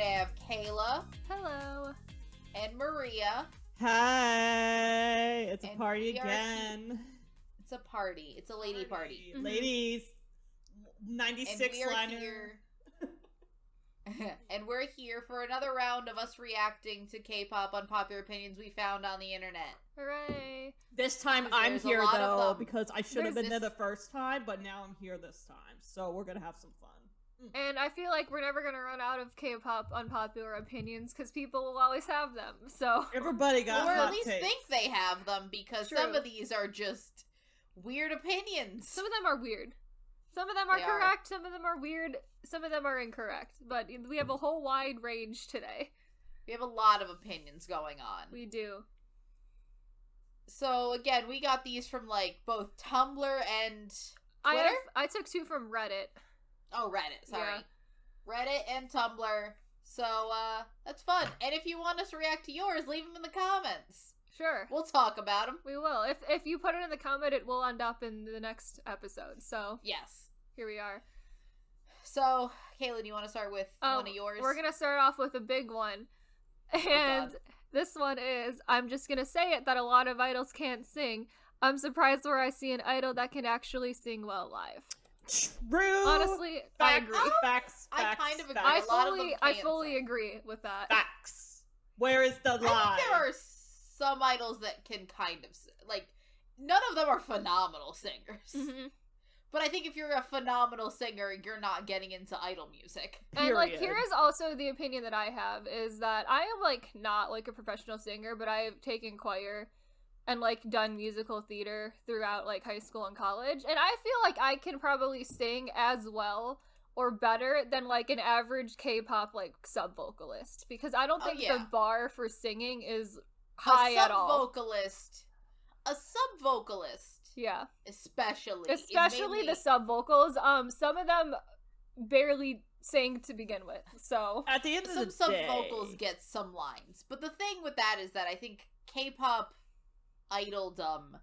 I'm Sammy. With me today I have Kayla Hello. and Maria. Hi, it's a And party we are again. It's a party. It's a lady party. Mhm. Ladies, And 96 we are liner. here. and we're here for another round of us reacting to K-pop unpopular opinions we found on the internet. Hooray. This time I'm here though because I should have There's been there the first time, but now I'm here this time. So we're gonna have some fun. Mm. And I feel like we're never gonna run out of K-pop unpopular opinions because people will always have them. So Everybody got or at least takes. think they have them because some of these are just weird opinions. some of them are weird. Some of them are They are. correct. Some of them are weird. Some of them are incorrect. But we have a whole wide range today. We have a lot of opinions going on. We do. So again, we got these from like both Tumblr and I Twitter. have, I took two from Reddit. Oh, Reddit. Sorry. Yeah. Reddit and Tumblr. So, uh, that's fun. And if you want us to react to yours, leave them in the comments. Sure. We'll talk about them. We will. If if you put it in the comment, it will end up in the next episode. So Yes. here we are. So, Kaylin, you want to start with Um, one of yours? We're gonna start off with a big one, and this one is I'm just gonna say it that a lot of idols can't sing. I'm surprised where I see an idol that can actually sing well live. True. Honestly, I facts, agree. Facts, I kind of agree. facts, I a lot of fully, them I can't fully agree with that. facts. Where is the I lie? think there are some idols that can kind of, s- like, none of them are phenomenal singers. Mhm. But I think if you're a phenomenal singer, you're not getting into idol music. And like here is also the opinion that I have is that I am like not like a professional singer, but I have taken choir and like done musical theater throughout like high school and college, and I feel like I can probably sing as well or better than like an average K-pop like sub vocalist because I don't Oh, think yeah. the bar for singing is high a at sub all. vocalist, a sub vocalist, Yeah, especially, especially mainly- the sub vocals. Um, some of them barely sang to begin with, so At the end of some the sub day, vocals get some lines, but the thing with that is that I think K-pop idoldom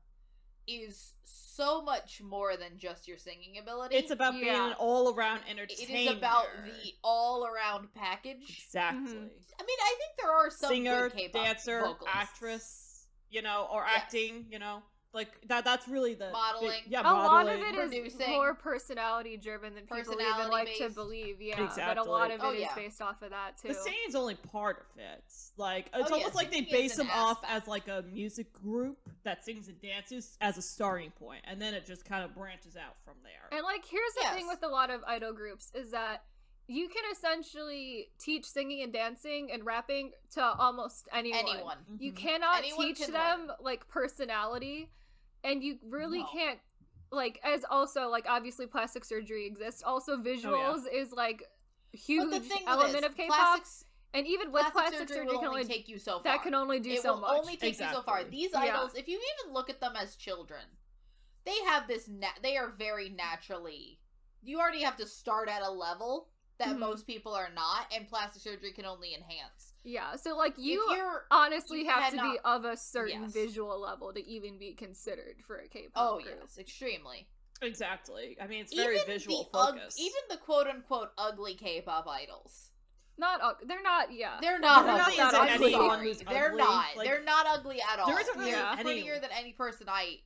is so much more than just your singing ability. it's about being an all-around it entertainer. is about the all-around package. exactly. Mhm. I mean, I think there are some singer, good K-pop dancer, vocalists. actress, you know, or Yes. acting, you know, like that. That's really the Modeling. yeah, a lot of modeling. it is Producing. more personality driven than people even Personality like to believe. Yeah, but a lot of it is Oh, yeah. based off of that too. The singing's only part of it. Like it's Oh, yeah, almost like they singing base them off as like a music group that sings and dances as a starting point, and then it just kind of branches out from there. And like, here's the thing with a lot of idol groups is that you can essentially teach singing and dancing and rapping to almost anyone. Anyone. You Mhm. cannot Anyone teach can them like personality, and you really No. can't. Like, as also like obviously plastic surgery exists. Also, visuals is like huge the thing element with this, of K-pop. plastics- And even with plastic, plastic, surgery, surgery, will can only only take you so far. that can only do it so will much. only take you so far. These Yeah. idols, if you even look at them as children, they have this. Na- they are very naturally. You already have to start at a level that Mhm. most people are not, and plastic surgery can only enhance. Yeah, so like you you're, honestly you have to be of a certain Yes. visual level to even be considered for a K-pop oh group. yes, extremely. exactly. I mean, it's very even visual the ug- even the quote unquote ugly K-pop idols. Not ug- they're not. Yeah, They're not They're not ugly. into I'm anyone They're ugly. not. Like, They're not ugly at all. there isn't really Yeah. They're prettier any- than any person I.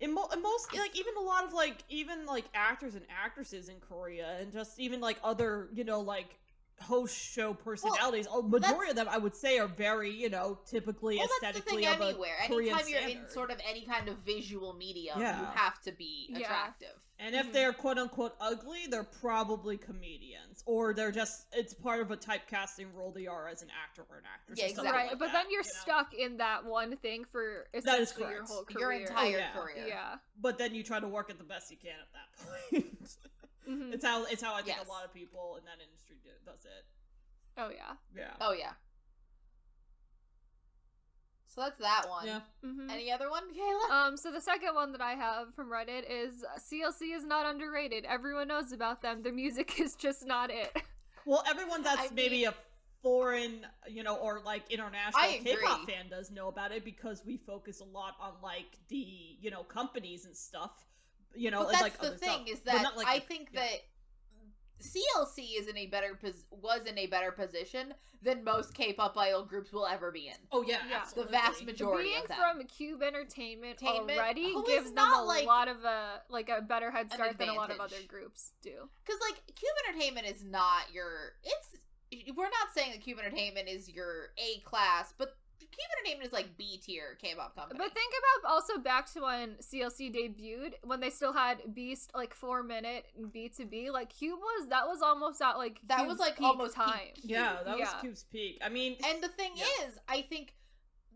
in, mo- in most like even a lot of like even like actors and actresses in Korea and just even like other you know like host show personalities a majority of them I would say are very you know typically Well, that's the aesthetically thing of a anywhere. Korean Anytime you're in sort of any kind of visual medium, Yeah. you have to be Yeah. attractive. and if Mhm. they're quote unquote ugly they're probably comedians or they're just it's part of a typecasting role they are as an actor or an actress Yeah, exactly. right. like but that, then you're you know? stuck in that one thing for That is essentially your whole career. Your entire yeah. career. Yeah. but then you try to work it the best you can at that point Mhm. it's how it's how I think Yes. a lot of people in that industry do, does it Oh yeah. yeah Oh yeah. So that's that one. yeah hmm Any other one, Kayla? Um. So the second one that I have from Reddit is CLC is not underrated. Everyone knows about them. Their music is just not it. Well, everyone that's I maybe mean- a foreign, you know, or like international I K-pop fan does know about it because we focus a lot on like the, you know, companies and stuff. You know, but that's like the other thing stuff. is that like, I the- think yeah. that CLC is in a better pos- was in a better position than most K-pop idol groups will ever be in. Oh yeah, Yeah. The vast majority Being of them. from Cube Entertainment, Entertainment, already who is gives them a like, lot of a like a better head start than a lot of other groups do. Because like Cube Entertainment is not your. It's we're not saying that Cube Entertainment is your A class, but Cube Entertainment is like B tier K-pop company. But think about also back to when CLC debuted, when they still had Beast like four minute BTOB. Like Cube was that was almost at like That Cube's was, like, peak almost peak time. Cube. Yeah, that was Cube's peak. I mean, And the thing Yeah. is, I think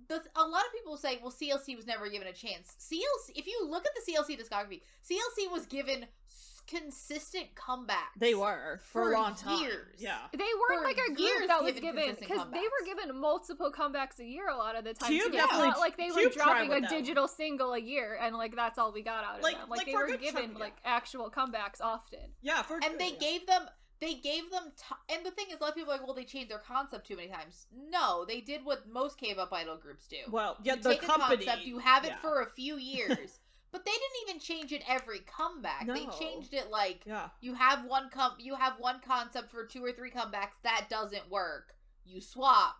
the a lot of people say, well, CLC was never given a chance. CLC, if you look at the CLC discography, CLC was given s- consistent comebacks. they were for, for a long time. years. Yeah. They weren't For like a group that was given given because they were given multiple comebacks a year a lot of the time. Cube too. It's definitely- not like they were Cube tried dropping a them. digital single a year and like that's all we got out of Like- them. Like, like they were good chunk- given yeah. like actual comebacks often. Yeah, for and they yeah. gave them they gave them t- and the thing is a lot of people are like well they changed their concept too many times no they did what most k-pop idol groups do well, yeah, you the take company. a concept you have it yeah. for a few years but they didn't even change it every comeback they changed it like Yeah. you have one com you have one concept for two or three comebacks that doesn't work you swap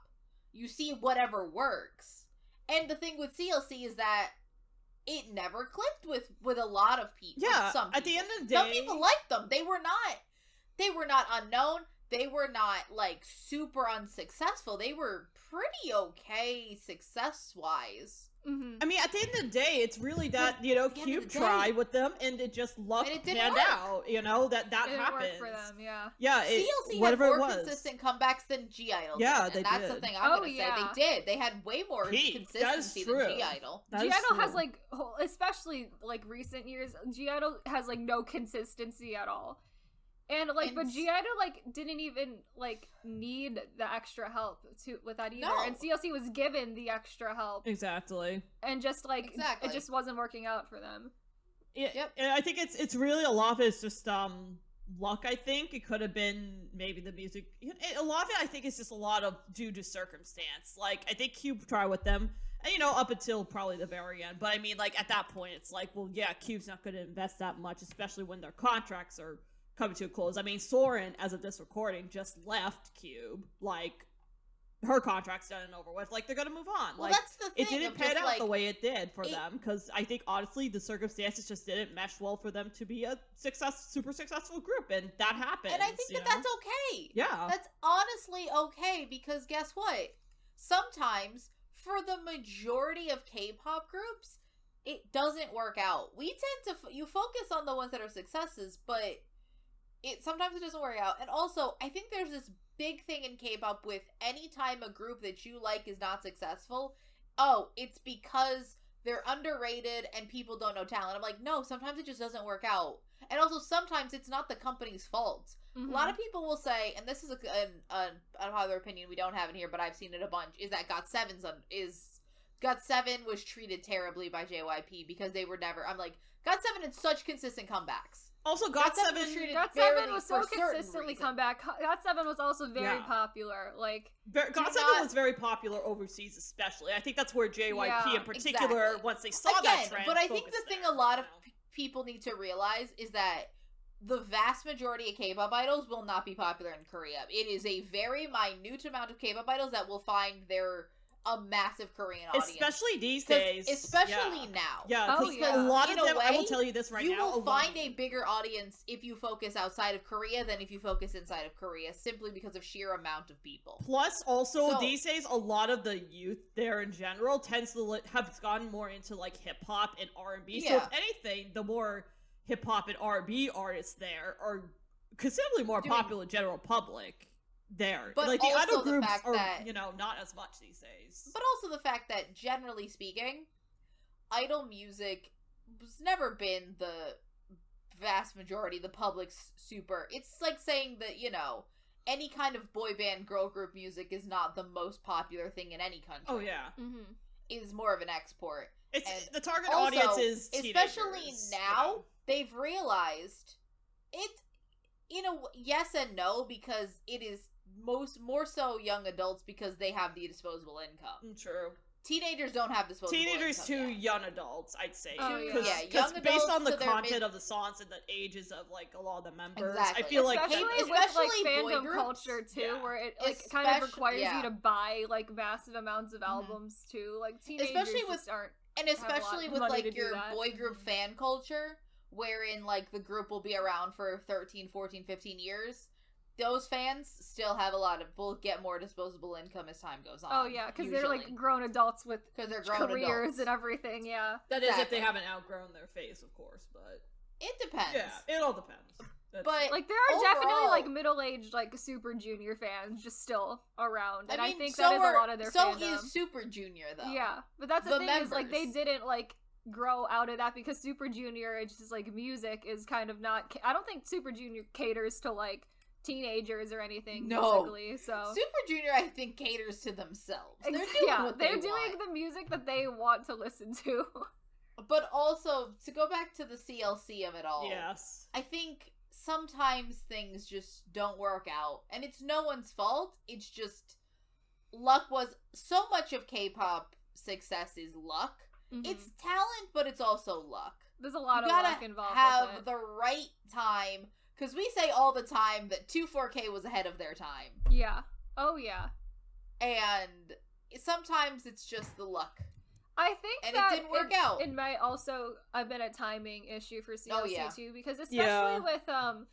you see whatever works and the thing with clc is that it never clicked with with a lot of people Yeah. some At the end of the day, Some people liked them. They were not. They were not unknown. They were not like super unsuccessful. They were pretty okay success wise. Hmm I mean, at the end of the day, it's really that you know at the Cube the day- tried with them, and it just luck And it didn't panned work. out. You know that that It didn't happens. work for them. Yeah. Yeah, it, CLC whatever had it more was. consistent comebacks than (G)I-DLE. Yeah, did, they and that's the did. thing I'm Oh, gonna say. yeah. They did. They had way more Pete, consistency than true. (G)I-DLE. G Idol has like, especially like recent years, (G)I-DLE has like no consistency at all. And like, And but s- G like didn't even like need the extra help to with that either. No. And CLC was given the extra help, exactly. and just like Exactly. it just wasn't working out for them. It, Yep. and I think it's it's really a lot of it is just um luck. I think it could have been maybe the music. it- A lot of it, I think, is just a lot of due to circumstance. Like I think Cube tried with them, and you know up until probably the very end. But I mean, like at that point, it's like, well, yeah, Cube's not going to invest that much, especially when their contracts are coming to a close. I mean, Sorn, as of this recording, just left Cube. Like her contract's done and over with. Like they're gonna move on. Well, like that's the thing. it didn't pan out like, the way it did for it- them because I think honestly the circumstances just didn't mesh well for them to be a success, super successful group, and that happened. And I think that that's okay. yeah, That's honestly okay because guess what? Sometimes, for the majority of K-pop groups, it doesn't work out. We tend to f- you focus on the ones that are successes, but it sometimes it doesn't work out. And also, I think there's this big thing in K-pop with anytime a group that you like is not successful, oh, it's because they're underrated and people don't know talent. I'm like, no, sometimes it just doesn't work out. And also sometimes it's not the company's fault. A lot Mm-hmm. of people will say, and this is a, an, an unpopular opinion we don't have in here, but I've seen it a bunch, is that Got Seven's un- is Got Seven was treated terribly by JYP because they were never. I'm like, Got Seven had such consistent comebacks. Also Got7 seven. was Got Seven was so consistently come back. Got Seven was also very Yeah. popular. Like Ver- got seven not- was very popular overseas, especially. I think that's where JYP Yeah, in particular, exactly. once they saw Again, that trend, but I think the thing there, a lot of you know? p- people need to realize is that the vast majority of K-pop idols will not be popular in Korea. It is a very minute amount of K-pop idols that will find their a massive Korean audience. especially these days, especially yeah. now. Yeah, Oh, 'cause yeah. a lot of a them. I will tell you this right you now. You will lot- find a bigger audience if you focus outside of Korea than if you focus inside of Korea, simply because of sheer amount of people. Plus, also So- these days, a lot of the youth there in general tends to li- have gone more into like hip hop and R and B. So, if anything, the more hip hop and R and B artists there are considerably more Doing- popular general public there. But like the also idol the groups fact are, that- you know, not as much these days. But also the fact that, generally speaking, idol music has never been the vast majority, the public's super. It's like saying that, you know, any kind of boy band girl group music is not the most popular thing in any country. oh yeah, mhm. Is more of an export. it's And the target also, audience is especially now, yeah. they've realized it you know yes and no because it is most more so young adults because they have the disposable income Mm, True. teenagers don't have disposable Teenagers income to yet. young adults, I'd say. Oh, too, yeah. Cause, young based on the to content mid- of the songs and the ages of like a lot of the members, Exactly. I feel like especially, Especially with like fandom groups. culture too, Yeah. where it like kind of requires yeah. you to buy like massive amounts of Mhm. albums too. Like teenagers Especially with- just aren't. and have a lot especially with like your boy group Mhm. fan culture wherein like the group will be around for 13 14 15 years those fans still have a lot of will get more disposable income as time goes oh, on Oh yeah, because they're like grown adults with because they're grown careers adults. and everything. Yeah. that is if they haven't outgrown their phase, of course. But it depends yeah, it all depends. That's- but Like there are definitely like middle-aged like super junior fans just still around, and I, I, think so that is are- a lot of their so fandom. is super junior though Yeah, but that's the, The thing is like they didn't like grow out of that because Super Junior, it's just like music is kind of not. I don't think Super Junior caters to like teenagers or anything No. musically. So super junior i think caters to themselves they're doing yeah, what they're they doing want. the music that they want to listen to. but also to go back to the clc of it all yes, I think sometimes things just don't work out, and it's no one's fault. It's just luck was so much of K-pop success is luck. Mhm. It's talent, but it's also luck. there's a lot you of gotta luck involved have with it. the right time because we say all the time that 2-4K was ahead of their time, Yeah. Oh yeah. and sometimes it's just the luck. I think And it that didn't work it, out. It might also have been a timing issue for CLC Oh, yeah. too, because especially Yeah. with um,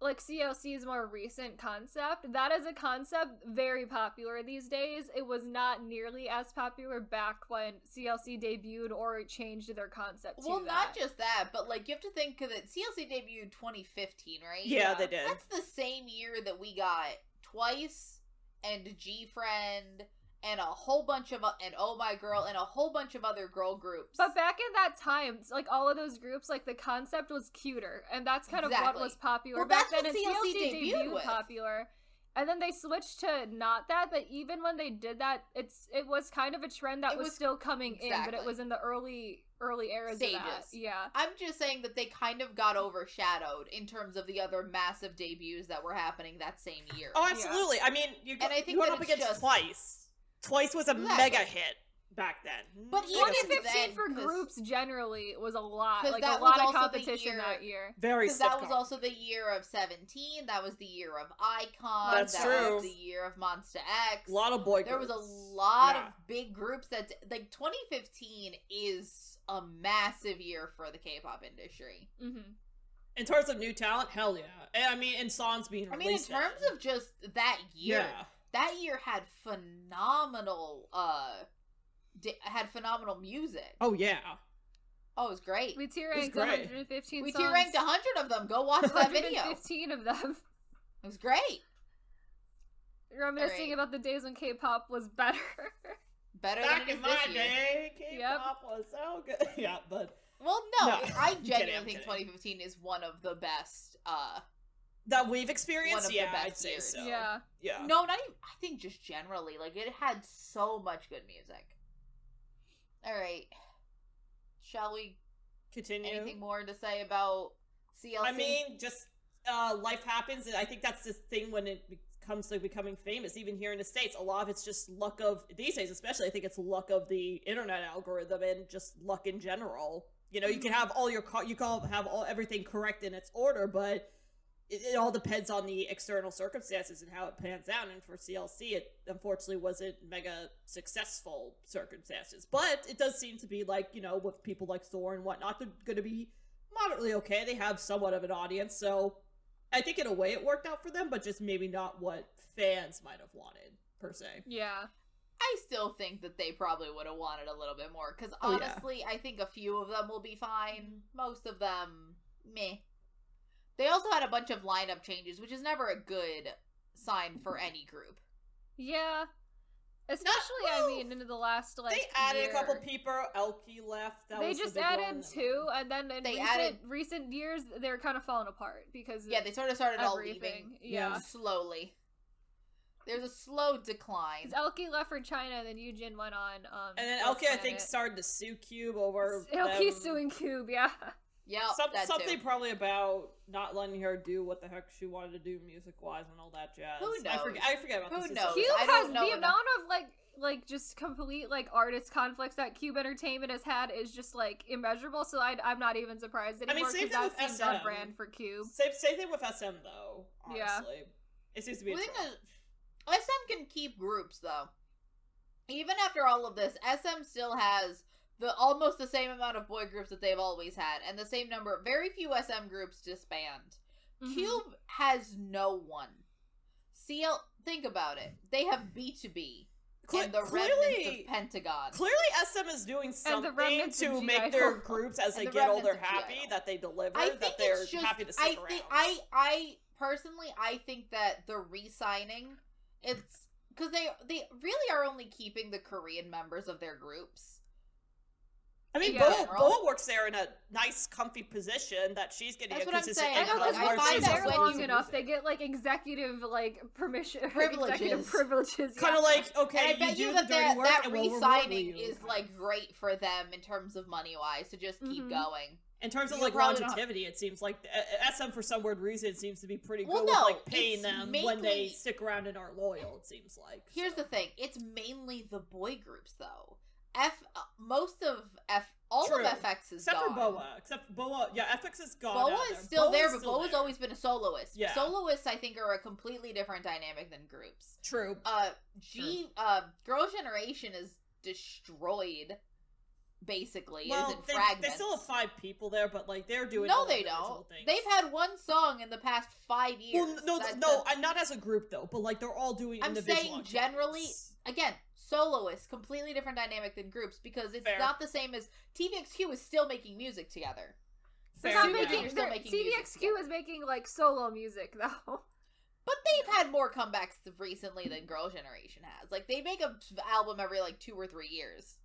like CLC's more recent concept, that is a concept very popular these days. It was not nearly as popular back when CLC debuted or changed their concept. to Well, not just that, but like you have to think that CLC debuted 2015, right? yeah, Yeah. they did. That's the same year that we got Twice and GFRIEND and a whole bunch of and Oh My Girl and a whole bunch of other girl groups. But back in that time, like all of those groups, like the concept was cuter, and that's kind of what was popular Well, back that's then. what And CLC CLC debuted debuted with. popular, and then they switched to not that. But even when they did that, it's it was kind of a trend that was, was- still coming in, but it was in the early early eras of that. Stages. Yeah, I'm just saying that they kind of got overshadowed in terms of the other massive debuts that were happening that same year. Oh, absolutely. I mean, you, And I think you went up against just- Twice. Twice was a Exactly. mega hit back then. But Mega even success. 2015 then, for 'cause- groups generally was a lot, like that a lot of competition year- that year. very Because stiff that was also the year of 17. That was the year of iKON. That's that true. was the year of Monsta X. a lot of boy there was a lot Yeah. of big groups that like 2015 is a massive year for the K-pop industry. hmm In terms of new talent, hell yeah. I mean, and songs being released. I mean, in terms then. of just that year, yeah, that year had phenomenal uh di- had phenomenal music. oh yeah, Oh, it was great. We tier It was ranked great. 115 We songs. tier ranked 100 of them. Go watch that video. 115 of them. It was great. Reminiscing Alright. about the days when K-pop was better. Better back than in my year. day, K-pop was so good. yeah, but Well, no, No, I I'm kidding, genuinely think kidding. 2015 is one of the best. uh that we've One experienced, of the yeah, best I'd say years. so. Yeah. yeah. No, not even. I think just generally, like it had so much good music. All right, shall we? Continue. Anything more to say about CLC? I mean, just uh, life happens, and I think that's the thing when it comes to becoming famous. Even here in the states, a lot of it's just luck of these days, especially. I think it's luck of the internet algorithm and just luck in general. You know, you can have all your co- you can have all everything correct in its order, but it, it all depends on the external circumstances and how it pans out. And for CLC, it unfortunately wasn't mega successful circumstances, but it does seem to be like you know with people like Thor and whatnot, they're going to be moderately okay. They have somewhat of an audience, so I think in a way it worked out for them, but just maybe not what fans might have wanted per se. Yeah. I still think that they probably would have wanted a little bit more because Oh, yeah. honestly, I think a few of them will be fine. Most of them, meh. They also had a bunch of lineup changes, which is never a good sign for any group. Yeah. Especially, I mean, into the last like they added year. a couple people. Elkie left. That they was the They just big added one. two, and then in They recent added- recent years, they're kind of falling apart because Yeah, they sort of started all leaving Yeah. slowly. There's a slow decline. Because Elkie left for China, then Eugene went on. Um, And then Elkie, I think, started to sue Cube over them. suing Cube. Yeah. Yep, Some, something too. probably about not letting her do what the heck she wanted to do music wise and all that jazz. Who I forget. knows? I forget about Who the knows? specifics. Cube I has don't know the enough. amount of like like just complete like artist conflicts that Cube Entertainment has had is just like immeasurable. So I, I'm not even surprised anymore. I mean, anymore same thing that with seems on SM. brand for Cube. Same, same thing with SM though. Yeah. Honestly, it seems to be. A The thing is, SM can keep groups though. Even after all of this, SM still has the almost the same amount of boy groups that they've always had, and the same number. Very few SM groups disband. Mhm. Cube has no one. CL, think about it. They have BTOB Cle- and the clearly, remnants of Pentagon. clearly, SM is doing something remnants to make their groups as they the get older happy that they deliver. I that they're just. happy to stick I around. think I I personally I think that the re-signing it's because they they really are only keeping the Korean members of their groups. I mean, Yeah. Boa, Boa works there in a nice, comfy position that she's getting That's a what I'm consistent saying. I know income because Like, I find they're that when long you- enough, they get like executive like permission, Privileges. executive privileges. kind yeah. of like okay, and I you bet do you the that dirty that, work that and we'll re-signing you. is like great for them in terms of money wise to just keep Mhm. going. in terms of you like longevity. It seems like uh, SM for some weird reason seems to be pretty Well, good no, with like paying it's them when they stick around and are loyal. It seems like. Here's so. the thing: it's mainly the boy groups though. F uh, most of F all True. of FX is gone. Except gone. for Boa, except Boa, yeah, FX is gone. Boa is still Boa's there, but still Boa's there. always been a soloist. Yeah. Soloists, I think, are a completely different dynamic than groups. true. Uh, G, uh, Girl Generation is destroyed, basically. it is Well, in they, fragments. they still have five people there, but like they're doing. no, they don't. Things. They've had one song in the past five years. Well, no, no, I- not as a group though, but like they're all doing. I'm saying generally- again, soloists, completely different dynamic than groups because it's Fair. not the same as TVXQ is still making music together. They're not making. You're still they're- making music TVXQ together. is making like solo music though. But they've had more comebacks recently than Girl Generation has. Like they make a album every like two or three years.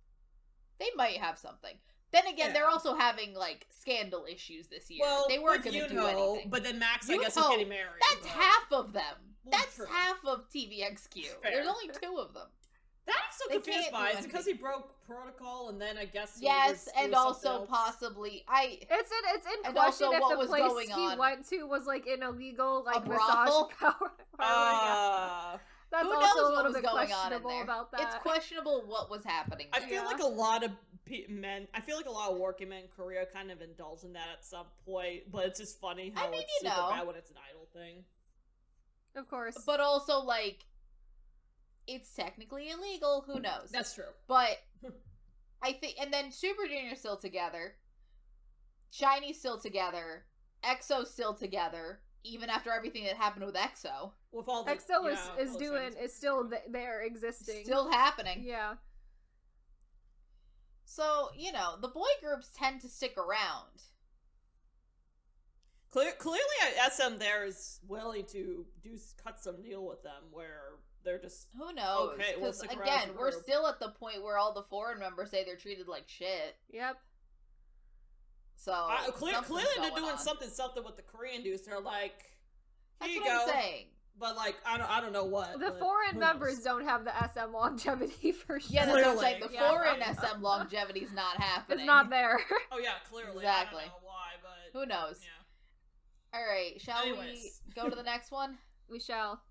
They might have something. Then again, they're also having like scandal issues this year. Well, they weren't going to do anything. But then Max, I U-Know, guess, is getting married. That's but- half of them. Well, That's true. half of TVXQ. Fair. There's only two of them. That I'm still They confused by. Is it because he broke protocol and then I guess he Yes, was and doing also else? possibly I. It's in it's in And question also if what the was place going he on. went to was like an illegal like brothel? massage power. Uh, That's who also knows a what little was bit going on questionable about that. It's questionable what was happening. I feel Yeah. like a lot of men. I feel like a lot of working men in Korea kind of indulge in that at some point, but it's just funny I how mean, it's super know. bad when it's an idol thing. of course. but also like, it's technically illegal. Who knows? That's true. But I think, and then Super Junior still together. SHINee still together. EXO still together, even after everything that happened with EXO. With all the EXO is, yeah, is doing is still th- there existing. Still happening. yeah. So, you know, the boy groups tend to stick around. Clear, clearly, SM there is willing to do cut some deal with them where they're just Who knows? Okay, we'll Because, stick again, as we're still at the point where all the foreign members say they're treated like shit. Yep. So, uh, clear, clearly they're doing on. something something with the Korean dudes. They're like, here That's you what go. I'm saying. But like, I don't, I don't know what. The foreign members knows? don't have the SM longevity for sure. Yeah, that's what I'm saying. Clearly. The Yeah. foreign SM longevity is not happening. It's not there. Oh yeah, clearly. Exactly. I don't know why, but Who knows? yeah. All right, shall Anyways. we go to the next one? we shall.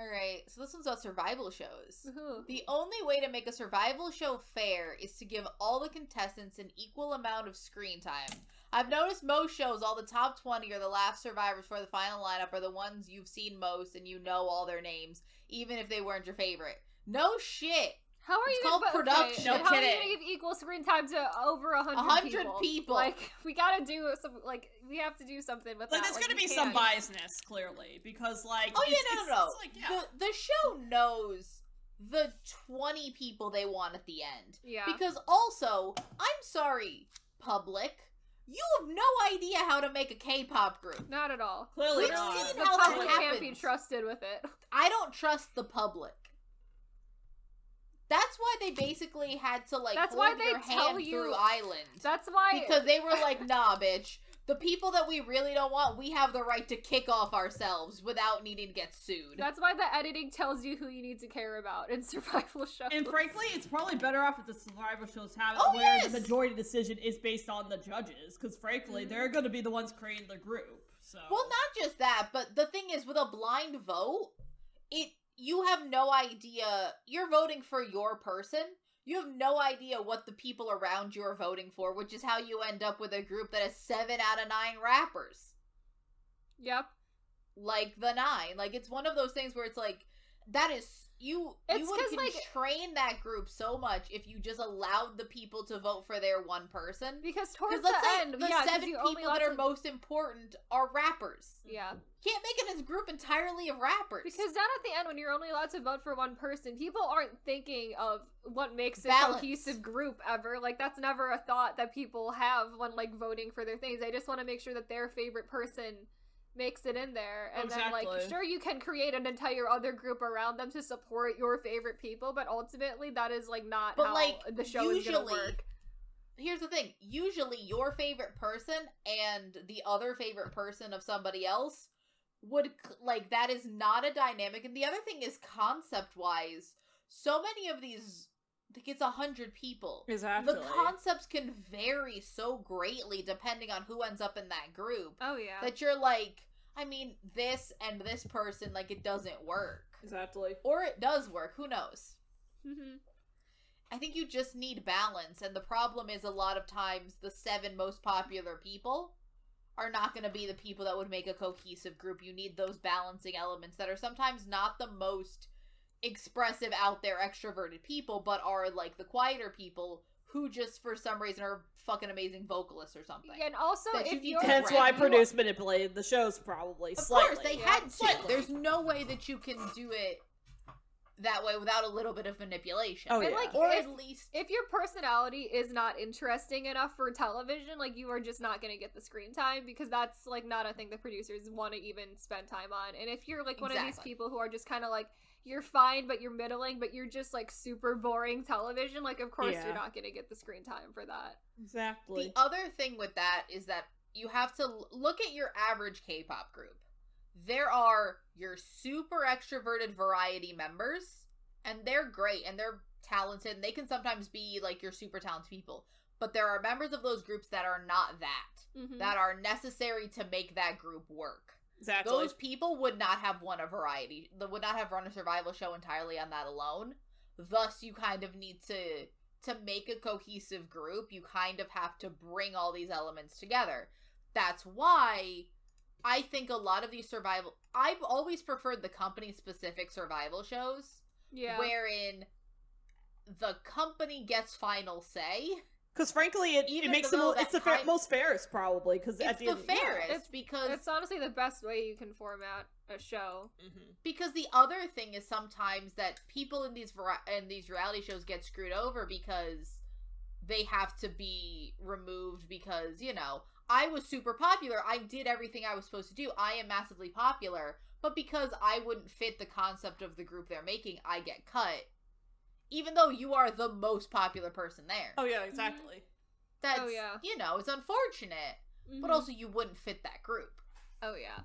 All right, so this one's about survival shows. Woohoo. The only way to make a survival show fair is to give all the contestants an equal amount of screen time. I've noticed most shows, all the top 20 or the last survivors for the final lineup are the ones you've seen most and you know all their names, even if they weren't your favorite. No shit. How are It's you called gonna, okay, production. but No how are you gonna give equal screen time to over a A hundred hundred people? people. Like we gotta do some. Like we have to do something with Like, that. there's Like, gonna be some can't. biasness, clearly, because like. Oh, yeah, it's- no, no, no. it's like, yeah. The, the show knows the 20 people they want at the end. Yeah. Because also, I'm sorry, public, you have no idea how to make a K-pop group. Not at all. Clearly We've not. seen The how that public can't be trusted with it. I don't trust the public. That's why they basically had to like That's hold why they your tell hand you- through I-LAND That's why. because they were like, "Nah, bitch, the people that we really don't want, we have the right to kick off ourselves without needing to get sued. That's why the editing tells you who you need to care about in survival shows. And frankly, it's probably better off if the survival shows have it Oh, where yes! the majority decision is based on the judges, because frankly, mm-hmm. they're going to be the ones creating the group. So Well, not just that, but the thing is, with a blind vote, it you have no idea. You're voting for your person. You have no idea what the people around you are voting for, which is how you end up with a group that has seven out of nine rappers, Yep. like the nine. Like it's one of those things where it's like that is you. It's you would like- train that group so much if you just allowed the people to vote for their one person. Because towards let's the say end, the yeah, seven people that are to- most important are rappers. Yeah. Can't make it a group entirely of rappers. Because down at the end, when you're only allowed to vote for one person, people aren't thinking of what makes a Balance. cohesive group ever. Like that's never a thought that people have when like voting for their things. They just want to make sure that their favorite person makes it in there, and then like sure you can create an entire other group around them to support your favorite people, but ultimately that is like not But, how like, the show is gonna usually- work. here's the thing. Usually your favorite person and the other favorite person of somebody else would like that is not a dynamic. And the other thing is concept wise so many of these like it's a hundred people exactly. the concepts can vary so greatly depending on who ends up in that group Oh yeah. that you're like i mean this and this person like it doesn't work exactly. or it does work who knows Mhm. I think you just need balance, and the problem is a lot of times the seven most popular people are not going to be the people that would make a cohesive group. You need those balancing elements that are sometimes not the most expressive, out there, extroverted people, but are like the quieter people who just for some reason are fucking amazing vocalists or something. Yeah, and also that if need you're to Hence Right. why You- Produce manipulated the shows, probably. Of slightly. course, they yeah. had to. Slightly. There's no way that you can do it that way without a little bit of manipulation. Oh, And, yeah. like, Or if- at least if your personality is not interesting enough for television, like you are just not going to get the screen time because that's like not a thing the producers want to even spend time on. And if you're like one of these people who are just kind of like you're fine but you're middling but you're just like super boring television, like of course Yeah. you're not going to get the screen time for that. exactly. The other thing with that is that you have to look at your average K-pop group. There are your super extroverted variety members, and they're great and they're talented and they can sometimes be like your super talented people. But there are members of those groups that are not that, Mhm. that are necessary to make that group work. Exactly. Those people would not have won a variety, they would not have run a survival show entirely on that alone. Thus, you kind of need to to make a cohesive group. You kind of have to bring all these elements together. That's why I think a lot of these survival. I've always preferred the company specific survival shows, yeah. wherein the company gets final say. Because frankly, it, it makes the though mo- that it's the fa- most fairest probably. Because It's at the, the end, yeah. fairest It's- because it's honestly the best way you can format a show. Mhm. because the other thing is sometimes that people in these vari- in these reality shows get screwed over because they have to be removed because you know I was super popular I did everything I was supposed to do I am massively popular but because I wouldn't fit the concept of the group they're making I get cut even though you are the most popular person there Oh yeah, exactly. that's Oh, yeah. you know it's unfortunate but Mhm. also you wouldn't fit that group oh yeah.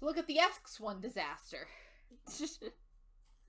look at the X1 disaster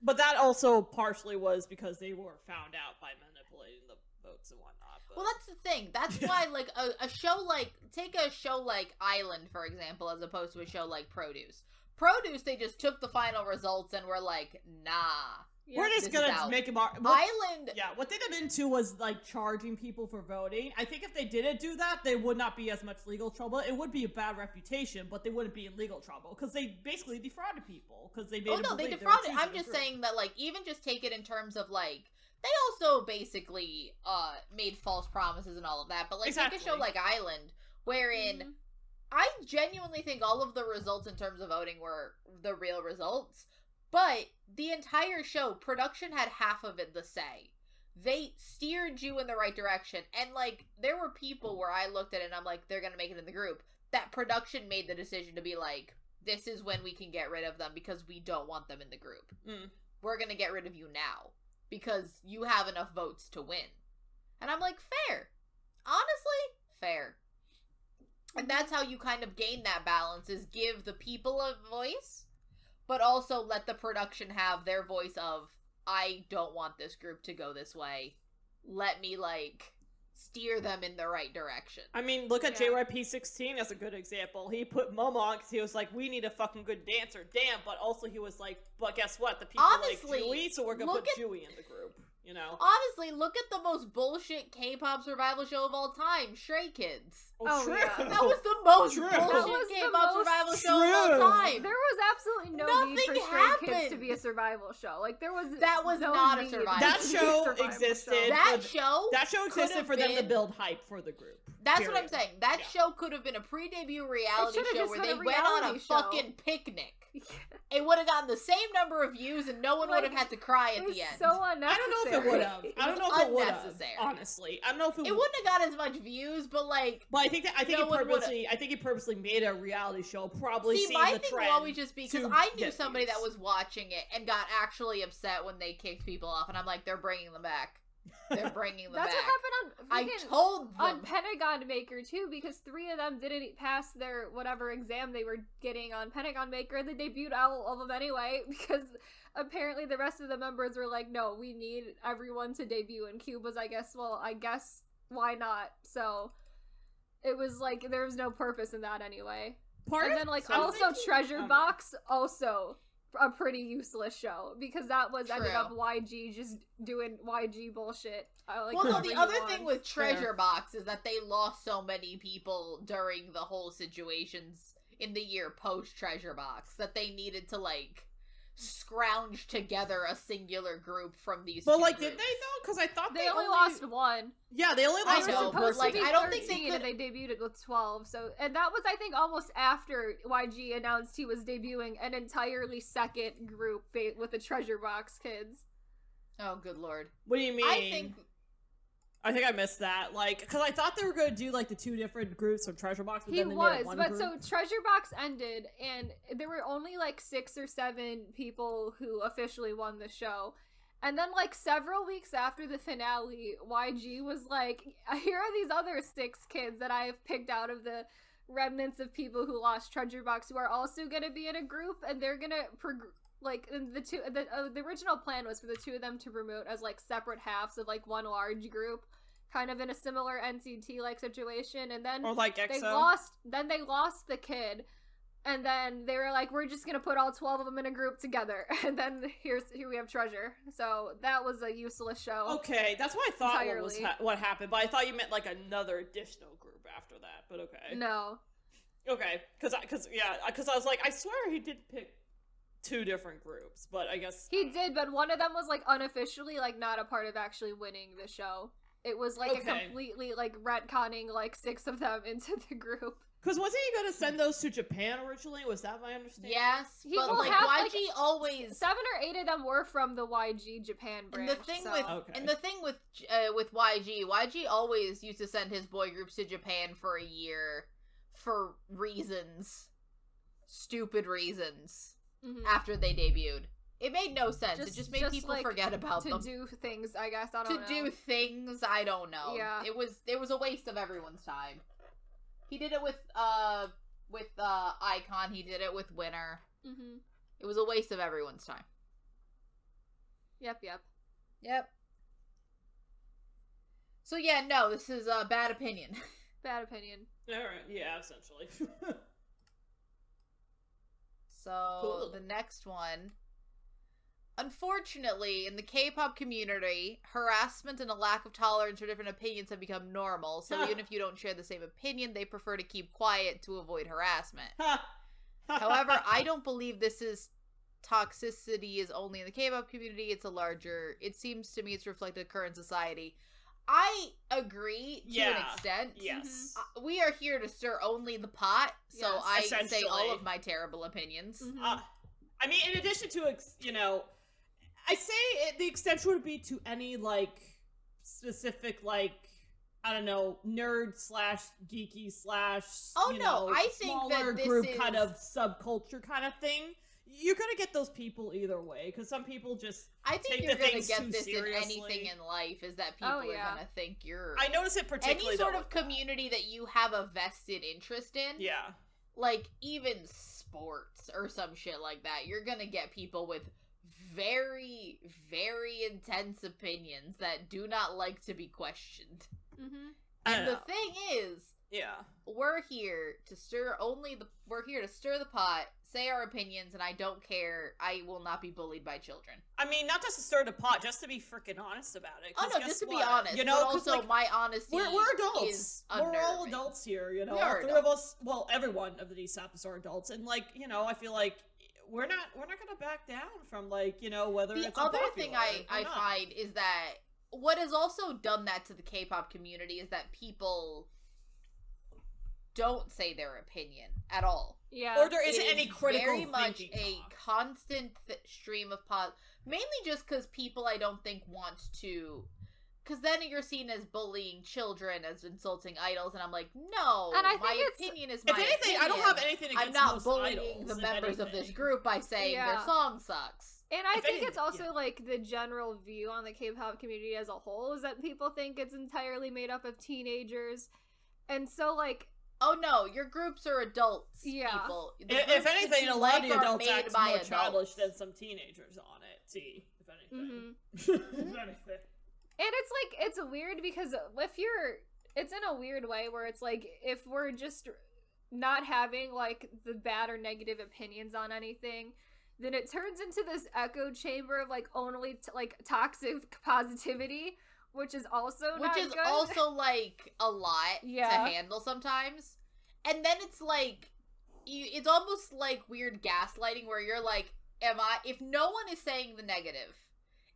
But that also partially was because they were found out by manipulating the votes and whatnot. But... Well, that's the thing. That's why, like, a, a show like take a show like I-LAND, for example, as opposed to a show like Produce. Produce, they just took the final results and were like, nah. We're just gonna make them. Ar- what- I-LAND, yeah, what they did into was like charging people for voting. I think if they didn't do that, they would not be as much legal trouble. It would be a bad reputation, but they wouldn't be in legal trouble because they basically defrauded people because they made. oh no, they defrauded. I'm just saying that, like, even just take it in terms of like they also basically uh made false promises and all of that. But like take a show like I-LAND, wherein Mhm. I genuinely think all of the results in terms of voting were the real results, but the entire show, production had half of it the say. They steered you in the right direction, and like there were people where I looked at it and I'm like, they're gonna make it in the group. That production made the decision to be like, this is when we can get rid of them because we don't want them in the group. Mm. We're gonna get rid of you now because you have enough votes to win. And I'm like, fair. Honestly, fair. And that's how you kind of gain that balance is give the people a voice, but also let the production have their voice of I don't want this group to go this way. Let me like steer them in the right direction. I mean, look at Yeah. JYP16 as a good example. He put Mom on because he was like, "We need a fucking good dancer." Damn, but also he was like, "But guess what? The people Honestly, like Jui, so we're gonna put at- Jui in the group." You know? Honestly, look at the most bullshit K-pop survival show of all time, Stray Kids. Oh, oh true. yeah. That was the most True. bullshit That was the K-pop most survival show of all time. There was absolutely no need for Nothing Stray Kids to be a survival show. Like there was That was no not a need survival That show survival existed. show. that show that show existed could've for them to build hype for the group. That's what I'm saying. That Yeah. show could have been a pre-debut reality show where they went on a show. fucking picnic. It would have gotten the same number of views, and no one would have had to cry It at was the end. so unnecessary. I don't know if it would have. I don't know if it would have. Honestly, I don't know if it, it wouldn't have got as much views, but like, But I think that I think No he one would've. purposely. I think he purposely made a reality show. Probably see, my the thing trend. will always just be because I knew get somebody that was watching it and got actually upset when they kicked people off, and I'm like, they're bringing them back. They're bringing them back. That's back. what happened on I told them. on Pentagon Maker too, because three of them didn't pass their whatever exam they were getting on Pentagon Maker. And they debuted all of them anyway because apparently the rest of the members were like, "No, we need everyone to debut." And Cube was, I guess, well, I guess why not? So it was like there was no purpose in that anyway. Part and then like so also thinking- Treasure okay. Box also a pretty useless show because that was ended up YG just doing YG bullshit. I like well, no, the other wants. thing with Fair. Treasure Box is that they lost so many people during the whole situations in the year post Treasure Box that they needed to like scrounge together a singular group from these. But two like, did they though? Because I thought they only lost one. Yeah, they only lost They were know, one. but, supposed like, to be I don't think they could- and they debuted with 12. So, and that was, I think, almost after YG announced he was debuting an entirely second group with the Treasure Box kids. Oh, good lord! What do you mean? I think I think I missed that. Like, because I thought they were going to do like the two different groups of Treasure Box. But He then they was, but group. so Treasure Box ended, and there were only like six or seven people who officially won the show. And then, like several weeks after the finale, YG was like, "Here are these other six kids that I have picked out of the remnants of people who lost Treasure Box, who are also going to be in a group, and they're gonna prog- like the two. The, uh, the original plan was for the two of them to promote as like separate halves of like one large group, kind of in a similar NCT like situation. And then or like they lost then they lost the kid and then they were like we're just gonna put all 12 of them in a group together. And then here's here we have treasure. So that was a useless show. Okay, that's what I thought what, was ha- what happened, but I thought you meant like another additional group after that. But okay, no. Okay, because because yeah, because I was like, I swear he did pick two different groups, but I guess he did but one of them was like unofficially like not a part of actually winning the show it was like a completely like retconning like six of them into the group because wasn't he going to send those to Japan originally? Was that my understanding? yes, He but will like have, like, YG always. seven or eight of them were from the yg japan branch And the thing so- with Okay. and the thing with uh, with YG, YG always used to send his boy groups to Japan for a year for reasons, stupid reasons. Mhm. After they debuted, it made no sense. it Just- just made just, people like, forget about to them. do things i guess i don't know do things I don't know. Yeah. It was it was a waste of everyone's time. He did it with uh with uh iKON, he did it with Winner. hmm It was a waste of everyone's time. Yep, yep. Yep. So yeah, no, this is a bad opinion. Bad opinion. All right, yeah, essentially. So Cool. the next one. Unfortunately, in the K-pop community, harassment and a lack of tolerance for different opinions have become normal. So even if you don't share the same opinion, they prefer to keep quiet to avoid harassment. However, I don't believe this is toxicity is only in the K-pop community. It's a larger. It seems to me it's reflected in current society. I agree to an extent. yes. Uh, We are here to stir only the pot, so Yes. I say all of my terrible opinions. Mhm. Uh, I mean, in addition to you know, I say it, the extension would be to any like specific like I don't know nerd slash geeky slash Oh, you no, know, I think that smaller this group is- kind of subculture kind of thing. you're gonna get those people either way because some people just I think take you're the gonna get too this in anything in life is that oh, people Oh, are gonna think you're I notice it particularly any sort of with that. community that you have a vested interest in. Yeah, like even sports or some shit like that, you're gonna get people with very, very intense opinions that do not like to be questioned. Mm-hmm. And the thing is, yeah. we're here to stir only the we're here to stir the pot, say our opinions, and I don't care. I will not be bullied by children. I mean, not just to stir the pot, just to be freaking honest about it. Oh 'cause no, just to be honest, you know, but 'cause, also like, my honesty. we're, we're Is adults. We're all adults here, you know. We all are three of us, well, every one of these episodes are adults, and like, you know, I feel like we're not we're not gonna back down from like, you know, whether the it's other thing I I not. find is that what has also done that to the K-pop community is that people don't say their opinion at all. Yeah. or there isn't It any is critical very much a talk. constant th- stream of pos mainly just because people i don't think want to because then you're seen as bullying children as insulting idols and i'm like no And I my think it's- opinion is my If anything, I don't have anything against i'm not most bullying idols, the if members of this group by saying their Yeah. song sucks And I If think anything, it's also yeah. like the general view on the K-pop community as a whole is that people think it's entirely made up of teenagers, and so like oh no your groups are adults Yeah. people The If, if anything, a lot like of the are adults made act by more childish than some teenagers on it. See, if anything. mhm. if anything. And it's like it's weird because if you're it's in a weird way where it's like if we're just not having like the bad or negative opinions on anything, then it turns into this echo chamber of like only t- like toxic positivity, which is also which not is good. also like a lot Yeah. to handle sometimes and then it's like you, it's almost like weird gaslighting where you're like am i if no one is saying the negative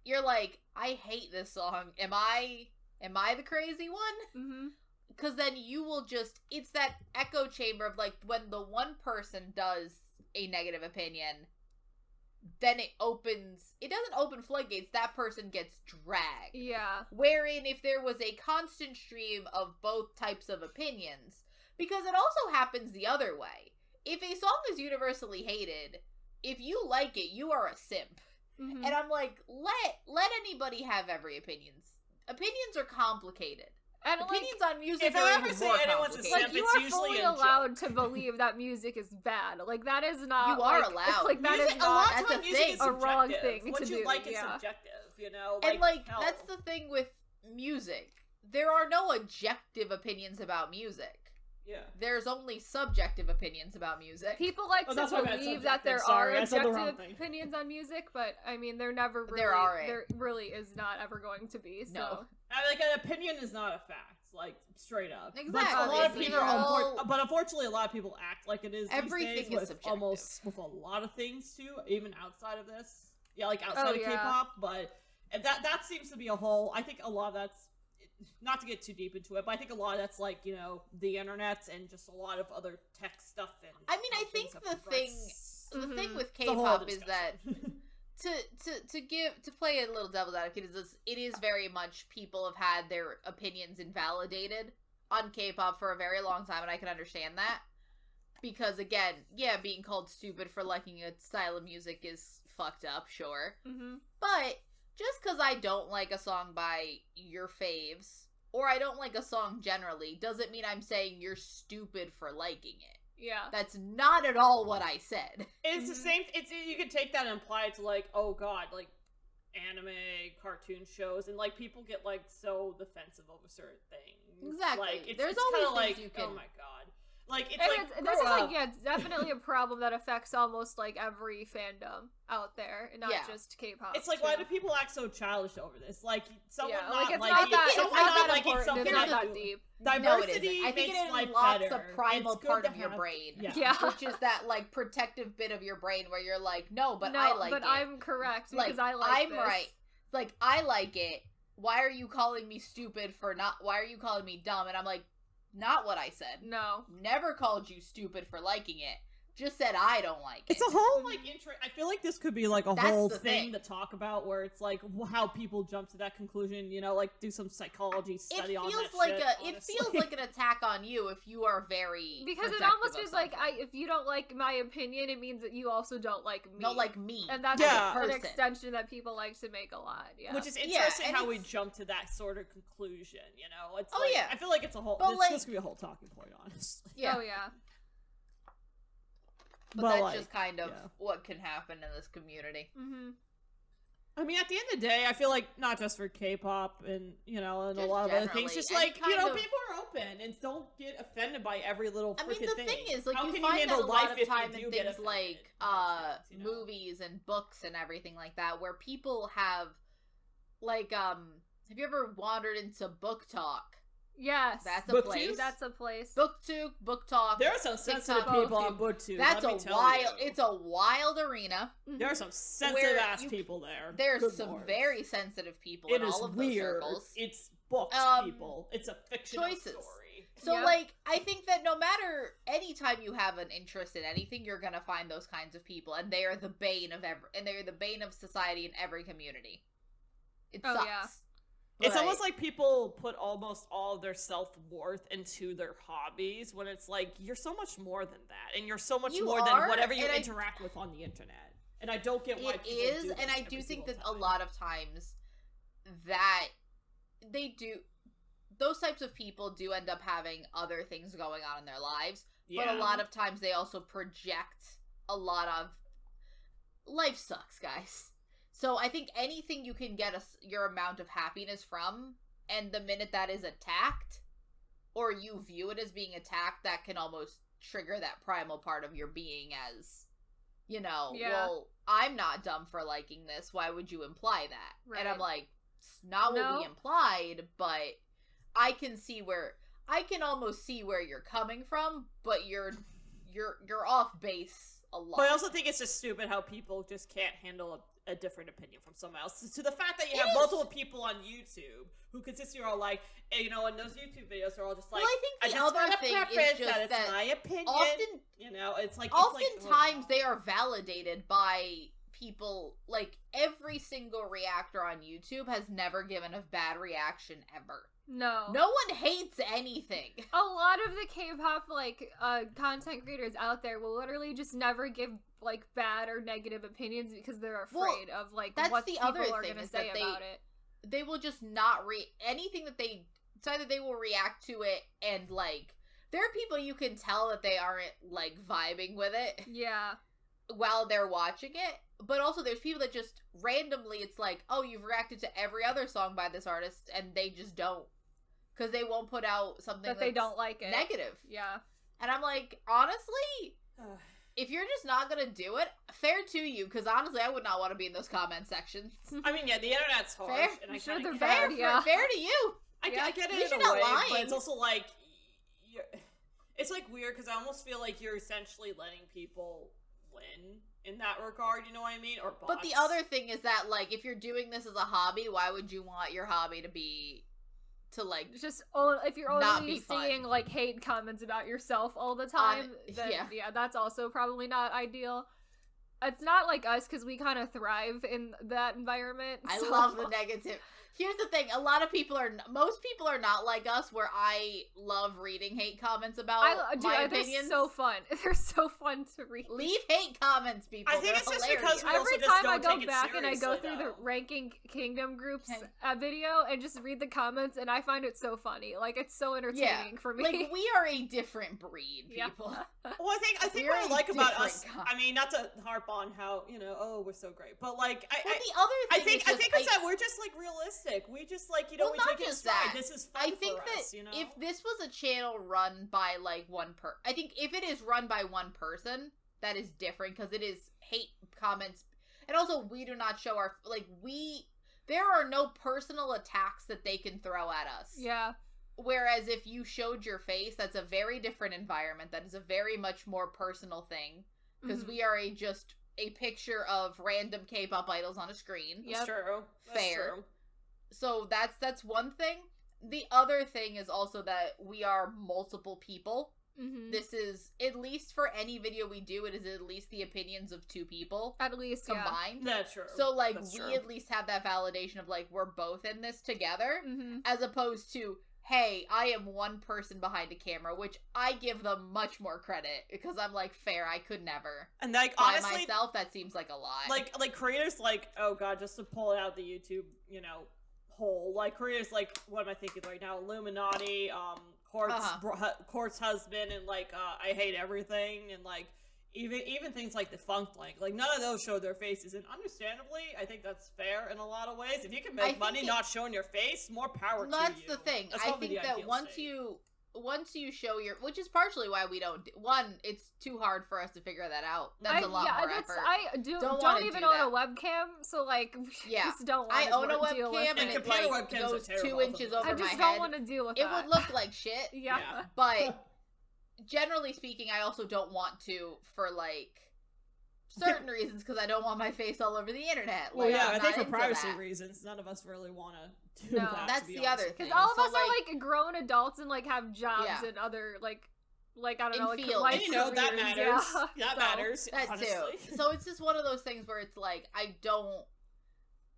you're like i hate this song. Am i am i the crazy one? Mm-hmm. Because then you will just it's that echo chamber of like when the one person does a negative opinion then it opens it doesn't open floodgates. That person gets dragged. Yeah. wherein if there was a constant stream of both types of opinions because it also happens the other way. If a song is universally hated if you like it you are a simp Mhm. and i'm like let let anybody have every opinions opinions are complicated And like, opinions on music if are I even ever say more anyone's a complicated. like you it's are fully allowed to believe that music is bad. Like that is not. You are like- allowed. Like that is Music- a not. lot of a times music thing. is A wrong subjective. thing What to you do, like is yeah. subjective, you know. and like hell. that's the thing with music there are no objective opinions about music yeah. there's only subjective opinions about music People like Oh, to that's what I meant, believe that there. Sorry, are said the objective opinions on music, but I mean, there never really, There aren't. there really is not ever going to be. So. No. I, like an opinion is not a fact, like straight up. But Exactly. a lot of people, all- but unfortunately, a lot of people act like it is. Everything days is subjective. Almost with a lot of things too, even outside of this. Yeah, like outside Oh, of yeah. K-pop, but that that seems to be a whole. I think a lot of that's not to get too deep into it, but I think a lot of that's like you know the internet and just a lot of other tech stuff. And I mean, I think the thing- progressed. the thing with It's a whole other k-pop is that to to to give to play a little devil's advocate is this, it is very much people have had their opinions invalidated on K-pop for a very long time, and I can understand that because again, yeah, being called stupid for liking a style of music is fucked up, sure, hmm but just because I don't like a song by your faves or I don't like a song generally doesn't mean I'm saying you're stupid for liking it. Yeah. That's not at all what I said. It's the Mhm. same. It's you could take that and apply it to like, oh god, like anime, cartoon shows, and like people get like so defensive over certain things. Exactly. Like, it's, There's it's always things like, you can- oh my god, like it's And like it's, this grow is like yeah, it's definitely a problem that affects almost like every fandom out there, and not Yeah. just K-pop. It's like too. why do people act so childish over this? Like someone yeah, not like it's like not it- that it's someone not that liking important. It's something not that the- deep. no, it Diversity isn't. I think makes it life unlocks better. a primal part of your have- brain. Yeah. Yeah. Which is that like protective bit of your brain where you're like, no, but no, I like it. but it. I'm correct like because I like I'm this. right. Like I like it. Why are you calling me stupid for not? Why are you calling me dumb? And I'm like, not what I said. No. Never called you stupid for liking it. Just said I don't like it. It's a whole like intro. I feel like this could be like a That's whole thing, thing. to talk about, where it's like how people jump to that conclusion. You know, like do some psychology it study on it. feels that like shit, a it feels like an attack on you if you are very because it almost of feels like. I if you don't like my opinion, it means that you also don't like me. not like me and that's Yeah. an extension that people like to make a lot. Yeah. Which is interesting and how we jump to that sort of conclusion. You know, it's Oh, like, yeah. I feel like it's a whole. But, this, like- this could be a whole talking point, honestly. yeah, Oh yeah. But, but, that's like, just kind of yeah. what can happen in this community. Mm-hmm. I mean, at the end of the day, I feel like not just for K-pop and you know and Just a lot of other things, just like you know, of- people are open and don't get offended by every little. Thing. I mean, the thing. thing is, like, How you can find handle that a life lot of you time in things like uh sense, you know? movies and books and everything like that, where people have, like, um, have you ever wandered into BookTok? Yes. That's a Booktube? place. that's a place. Booktube, BookTok. There are some sensitive TikTok, people on YouTube. BookTube. That's let a wild. you. It's a wild arena. Mhm. There are some sensitive ass you- people there. There's Good some lord. very sensitive people It in is all of those circles. It's books, Um, people. It's a fictional choices. story. So Yep. like I think that no matter anytime you have an interest in anything, you're gonna find those kinds of people, and they are the bane of every, and they're the bane of society in every community. It Oh, sucks. yeah. It's almost like people put almost all their self worth into their hobbies when it's like you're so much more than that, and you're so much You more are, than whatever you and I- interact with on the internet. And I don't get why it people is, do and I every do think single that a time. lot of times that they do those types of people do end up having other things going on in their lives but a lot of times they also project a lot of life sucks guys so i think anything you can get a, s- your amount of happiness from and the minute that is attacked or you view it as being attacked that can almost trigger that primal part of your being as you know Yeah. well i'm not dumb for liking this why would you imply that and i'm like it's not what No. we implied but i can see where i can almost see where you're coming from but you're you're you're off base a lot But I also think it's just stupid how people just can't handle a, a different opinion from someone else. To the fact that you have is. multiple people on YouTube who consistently are like, eh, you know, and those YouTube videos are all just like, well i think I the just other thing preface is just that it's my opinion. often you know, it's like it's like, oftentimes they are validated by people like every single reactor on youtube has never given a bad reaction ever No. no one hates anything A lot of the K-pop like uh, content creators out there will literally just never give like bad or negative opinions because they're Well, afraid of like that's what the people other are gonna is say that they- about it. they will just not read anything that they it's either they will react to it and like there are people you can tell that they aren't like vibing with it Yeah. while they're watching it but also there's people that just randomly it's like oh you've reacted to every other song by this artist and they just don't because they won't put out something That they don't like it. negative Yeah. and i'm like honestly Ugh. If you're just not gonna do it fair to you because honestly i would not want to be in those comment sections I mean, yeah, the internet's harsh, Fair. and I I'm sure they're fair, it. bad, for- yeah. fair to you I, get- Yeah. I get it least in you're not way, lying. but it's also like you're, it's like weird because I almost feel like you're essentially letting people win in that regard. You know what I mean? Or But the other thing is that like if you're doing this as a hobby, why would you want your hobby to be to like just oh, if you're only be fun. seeing like hate comments about yourself all the time, then yeah. yeah. that's also probably not ideal. It's not like us because we kind of thrive in that environment. I so- love the negative. Here's the thing: a lot of people are, most people are not like us. Where I love reading hate comments about I dude, my they're opinions. so fun. They're so fun to read. Leave hate comments, people. I think They're it's just hilarious. because we Every just time I don't go back and I go through though. the ranking kingdom groups Okay. uh, video and just read the comments, and I find it so funny. Like it's so entertaining for me. like we are a different breed, Yeah. people. Well, I think I think We're what i like about us. kind. I mean, not to harp on how you know, oh, we're so great, but like, I, Well, I, the other I think is I just, think it's that we're just like realistic. We just like you know Well, we not take it in just stride. that. This is fun I think for that us, you know. if this was a channel run by like one per, I think if it is run by one person, that is different because it is hate comments, and also we do not show our like we. There are no personal attacks that they can throw at us. yeah, Whereas if you showed your face, that's a very different environment. That is a very much more personal thing because Mhm. we are a just a picture of random K-pop idols on a screen. That's Yep. true. That's Fair. true. So that's that's one thing. The other thing is also that we are multiple people Mhm. This is at least for any video we do, it is at least the opinions of two people At least, yeah. combined. That's true. So like That's we true. at least have that validation of like we're both in this together hmm as opposed to hey, I am one person behind a camera, which I give them much more credit because I'm like fair, I could never. and like By honestly, myself that seems like a lot. like like creators like oh god just to pull out the youtube you know hole like Korea's like what am i thinking right now illuminati um court's Uh-huh. bro- hu- court's husband and like uh i hate everything and like even even things like defunct link like none of those show their faces and understandably i think that's fair in a lot of ways if you can make money it- not showing your face more power that's to you the thing. That's I think that once state. you once you show your which is partially why we don't one it's too hard for us to figure that out. That's I, a lot yeah, more that's, effort. I do, Don't don't, even do own a webcam, so like, Yeah. just don't want I to own a webcam it. and it like goes two for inches me. over I just head. don't want to deal with it that. would look like shit. yeah. Yeah. But generally speaking, I also don't want to for like certain reasons because I don't want my face all over the internet. well Like, yeah I'm i think for privacy that. reasons none of us really want to do No. that to That's be the other with thing. you. Because all of So, us are like- like grown adults and like have jobs Yeah. and other like like I don't In know like fields. life And, you know that matters Yeah. that So, matters That honestly. too. So it's just one of those things where it's like I don't.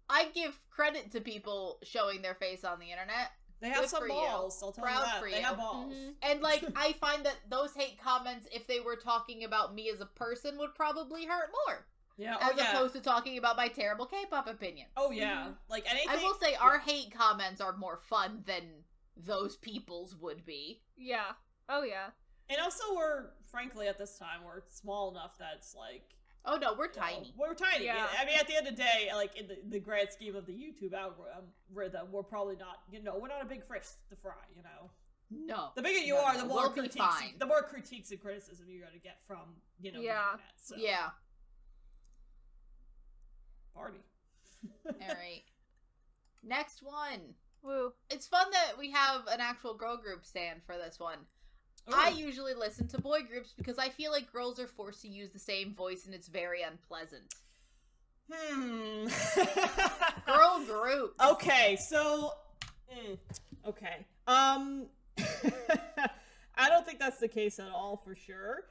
I give credit to people showing their face on the internet, They have Good some for you. balls. I'll tell Proud you that. for they you. have balls. Mhm. and like I find that those hate comments, if they were talking about me as a person, would probably hurt more, Yeah. Oh as yeah. opposed to talking about my terrible K-pop opinions. oh yeah. Mm-hmm. Like anything. I will say our hate comments are more fun than those people's would be. Yeah. Oh yeah. And also, we're frankly at this time we're small enough that's like Oh no, we're you know, tiny. we're tiny. Yeah. I mean, at the end of the day, like in the, the grand scheme of the YouTube algorithm, we're probably not. You know, we're not a big fish to fry. You know, No. the bigger you No, are, no, the more we'll critiques. The more critiques and criticism you're gonna get from you know Yeah. the internet. So. Yeah. Party. All right. Next one. Woo. It's fun that we have an actual girl group stand for this one. I usually listen to boy groups because I feel like girls are forced to use the same voice and it's very unpleasant. Hmm. Girl group. Okay, so mm, okay. Um I don't think that's the case at all for sure.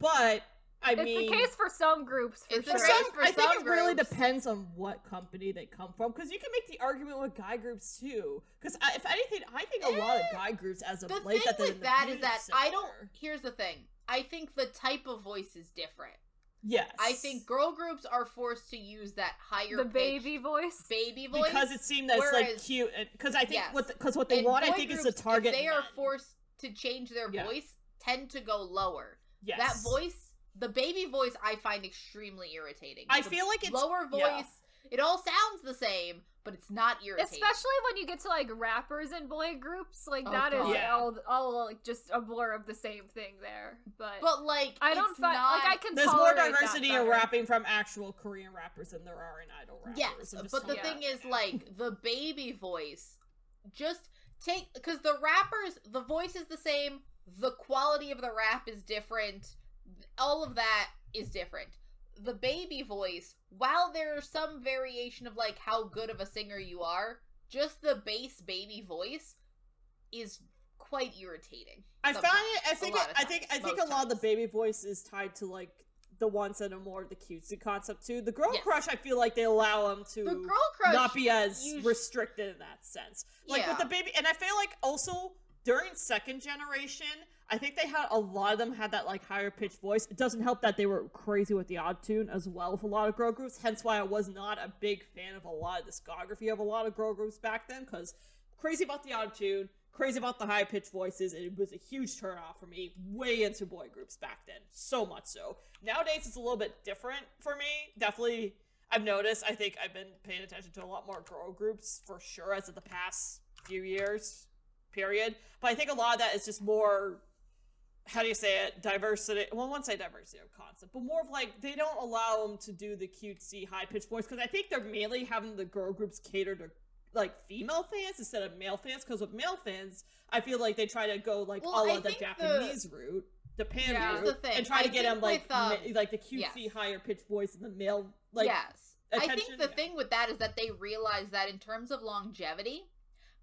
But I It's mean the case for some groups for It's the for sure. some, for I think some it really depends on what company they come from because you can make the argument with guy groups too. Because if anything, I think a lot of Eh, guy groups as of The late thing that they're in with that is music that I don't. Here's the thing. I think the type of voice is different. Yes, I think girl groups are forced to use that higher the baby voice. baby voice because it seemed that's like cute. Because I think Yes. what because what they And want, I boy think, is groups, to target. If they are forced to change their Yeah. voice, tend to go lower. Yes. That voice, the baby voice, I find extremely irritating. I The feel like it's lower voice. yeah. It all sounds the same, but it's not irritating. Especially when you get to like rappers and boy groups, like Oh, that is God. Yeah. all, all like just a blur of the same thing there. But, but like, I don't find not, like I can. There's more diversity in rapping from actual Korean rappers than there are in idol rappers. Yes, but the Yeah. thing is, like, the baby voice, just take because the rappers, the voice is the same, the quality of the rap is different, all of that is different. The baby voice, while there's some variation of like how good of a singer you are, just the bass baby voice is quite irritating. I found it. I think. It, of I think. I think a most lot of the baby voice is tied to like the ones that are more the cutesy concept too. The girl Yes. crush, I feel like they allow them to The girl crush not be as us- restricted in that sense. Like Yeah. with the baby, and I feel like also during second generation, I think they had a lot of them had that like higher pitched voice. It doesn't help that they were crazy with the auto-tune as well with a lot of girl groups. Hence why I was not a big fan of a lot of discography of a lot of girl groups back then because crazy about the auto-tune, crazy about the high pitched voices, it was a huge turnoff for me. Way into boy groups back then, so much so. Nowadays it's a little bit different for me. Definitely, I've noticed. I think I've been paying attention to a lot more girl groups for sure as of the past few years. Period. But I think a lot of that is just more. How do you say it? Diversity. Well, I won't say diversity of concept, but more of like they don't allow them to do the cutesy, high pitched voice because I think they're mainly having the girl groups cater to like female fans instead of male fans. Because with male fans, I feel like they try to go like Well, all I of the think the- Japanese route, the pan Yeah. route, the thing, and try I to get them like with, um, ma- like the cutesy, yes. higher pitched voice and the male like yes. I think the yeah. thing with that is that they realize that in terms of longevity,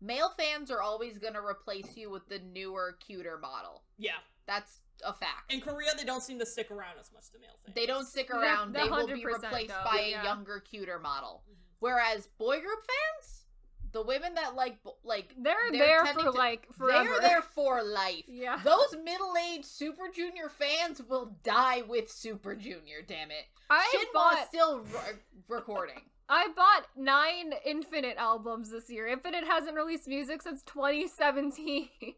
male fans are always going to replace you with the newer, cuter model. Yeah. That's a fact. In Korea, they don't seem to stick around as much. The male fans. They don't stick around. they're they will be replaced though, by yeah. a younger, cuter model. Mhm. Whereas boy group fans, the women that like like They're, They're there for to- like forever. they're there for life. Yeah. Those middle-aged Super Junior fans will die with Super Junior. Damn it, I Shinhwa bought still re- recording. I bought nine Infinite albums this year. Infinite hasn't released music since 2017.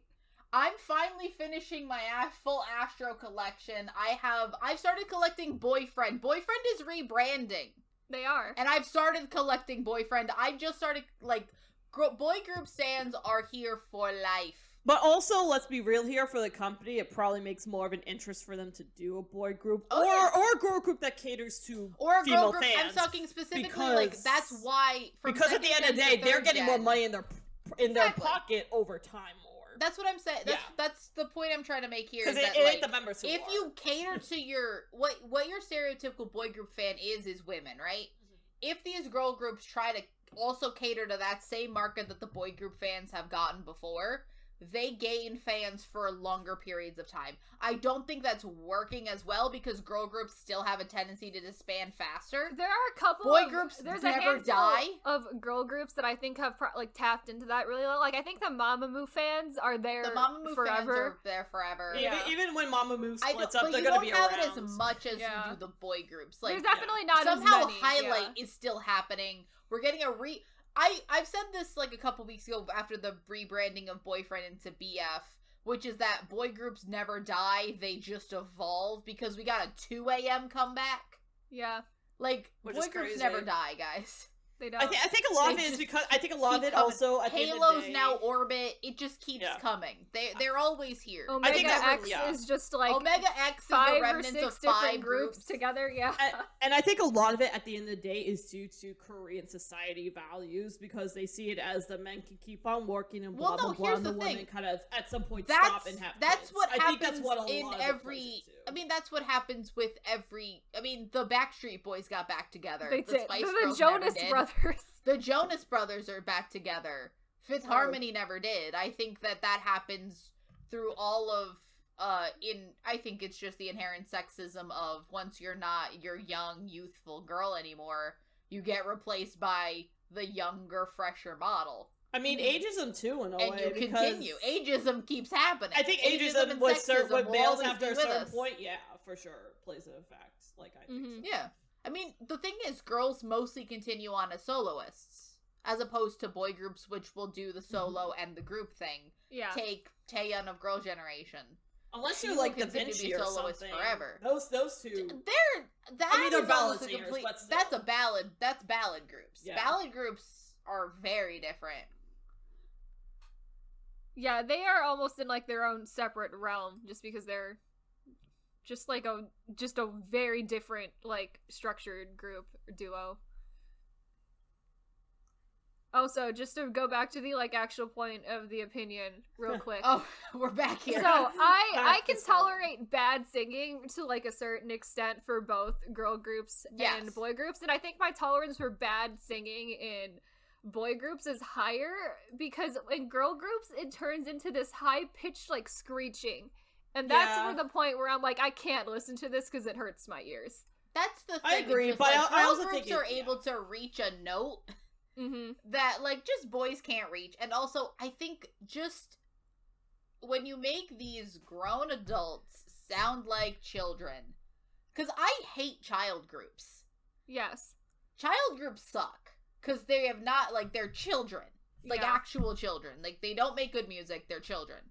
I'm finally finishing my full Astro collection. I have I've started collecting Boyfriend. Boyfriend is rebranding, they are. and I've started collecting Boyfriend. I just started like gr- boy group stands are here for life. But also, let's be real here for the company. It probably makes more of an interest for them to do a boy group Oh, or yeah. or a girl group that caters to Or a female girl group. I'm talking specifically like because- that's why. From because at the end of the day, they're third getting more money in their in their pocket over time more. That's what I'm saying. That's Yeah. that's the point I'm trying to make here. Because it, that, it like, the members who if are. you cater to your what what your stereotypical boy group fan is is women, right? Mm-hmm. If these girl groups try to also cater to that same market that the boy group fans have gotten before, they gain fans for longer periods of time. I don't think that's working as well because girl groups still have a tendency to disband faster. There are a couple Boy of- groups There's never a handful die. of girl groups that I think have pro- like tapped into that really well. Like I think the Mamamoo fans are there The Mamamoo forever. fans are there forever. even, Yeah. even when Mamamoo I splits up, but they're you gonna don't be have around. it as much as Yeah. you do the boy groups. Like There's definitely not somehow as many. highlight yeah. is still happening. We're getting a re. I I've said this like a couple weeks ago after the rebranding of boyfriend into BF, which is that boy groups never die; they just evolve because we got a two a.m. comeback. Yeah, Like Which boy groups never die, guys. They don't. I, th- I think a lot of it is because I think a lot of it coming. also at the end of the Halos day- now orbit. It just keeps Yeah. coming. They they're always here. Omega think that X really- yeah. is just like Omega X is the five or six of different five groups, together. Yeah, and, and I think a lot of it at the end of the day is due to Korean society values because they see it as the men can keep on working and blah Well, blah no, blah, here's and the, the women thing. kind of at some point that's stop and have. that's kids. what I happens think that's what a lot in of it plays every. I mean that's what happens with every I mean the Backstreet Boys got back together. they the did. Spice They're the Jonas did. Brothers. The Jonas Brothers are back together. Fifth Oh. Harmony never did. I think that that happens through all of uh in I think it's just the inherent sexism of once you're not your young youthful girl anymore, you get replaced by the younger fresher model. I mean, ageism too in a and way you because continue. Ageism keeps happening. I think ageism, and was certain sexism when males after be a certain us. point, yeah, for sure, plays an effect. Like I think. Mhm. so. Yeah. I mean, the thing is, girls mostly continue on as soloists, as opposed to boy groups, which will do the mm-hmm. solo and the group thing. Yeah, Take Taeyeon of Girl Generation. Unless you're like Da continue to be Vinci or something. forever. Those those two. They're that I mean, they're ballad singers, complete. but still. That's a ballad. That's ballad groups. Yeah. Ballad groups are very different. yeah, they are almost in like their own separate realm, just because they're just like a just a very different like structured group duo. Also, just to go back to the like actual point of the opinion real quick. Oh, we're back here. So I I can tolerate bad singing to like a certain extent for both girl groups Yes. and boy groups, and I think my tolerance for bad singing in boy groups is higher because in girl groups it turns into this high pitched like screeching, and that's Yeah. where the point where I'm like I can't listen to this because it hurts my ears. that's the thing. I agree, but like, I- I girl also groups think it- are yeah. able to reach a note Mm-hmm. that like just boys can't reach and also i think just when you make these grown adults sound like children because i hate child groups Yes. child groups suck because they have not like they're children like Yeah. actual children like they don't make good music they're children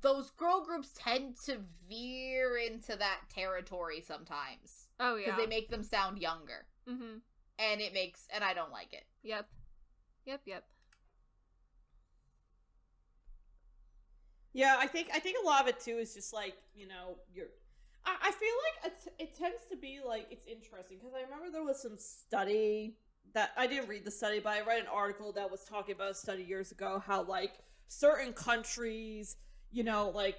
those girl groups tend to veer into that territory sometimes Oh yeah, because they make them sound younger mm-hmm. and it makes and i don't like it Yep. Yep. Yep. Yeah, I think I think a lot of it too is just like you know you're. I, I feel like it's, it tends to be like it's interesting because I remember there was some study that I didn't read the study, but I read an article that was talking about a study years ago how like certain countries, you know, like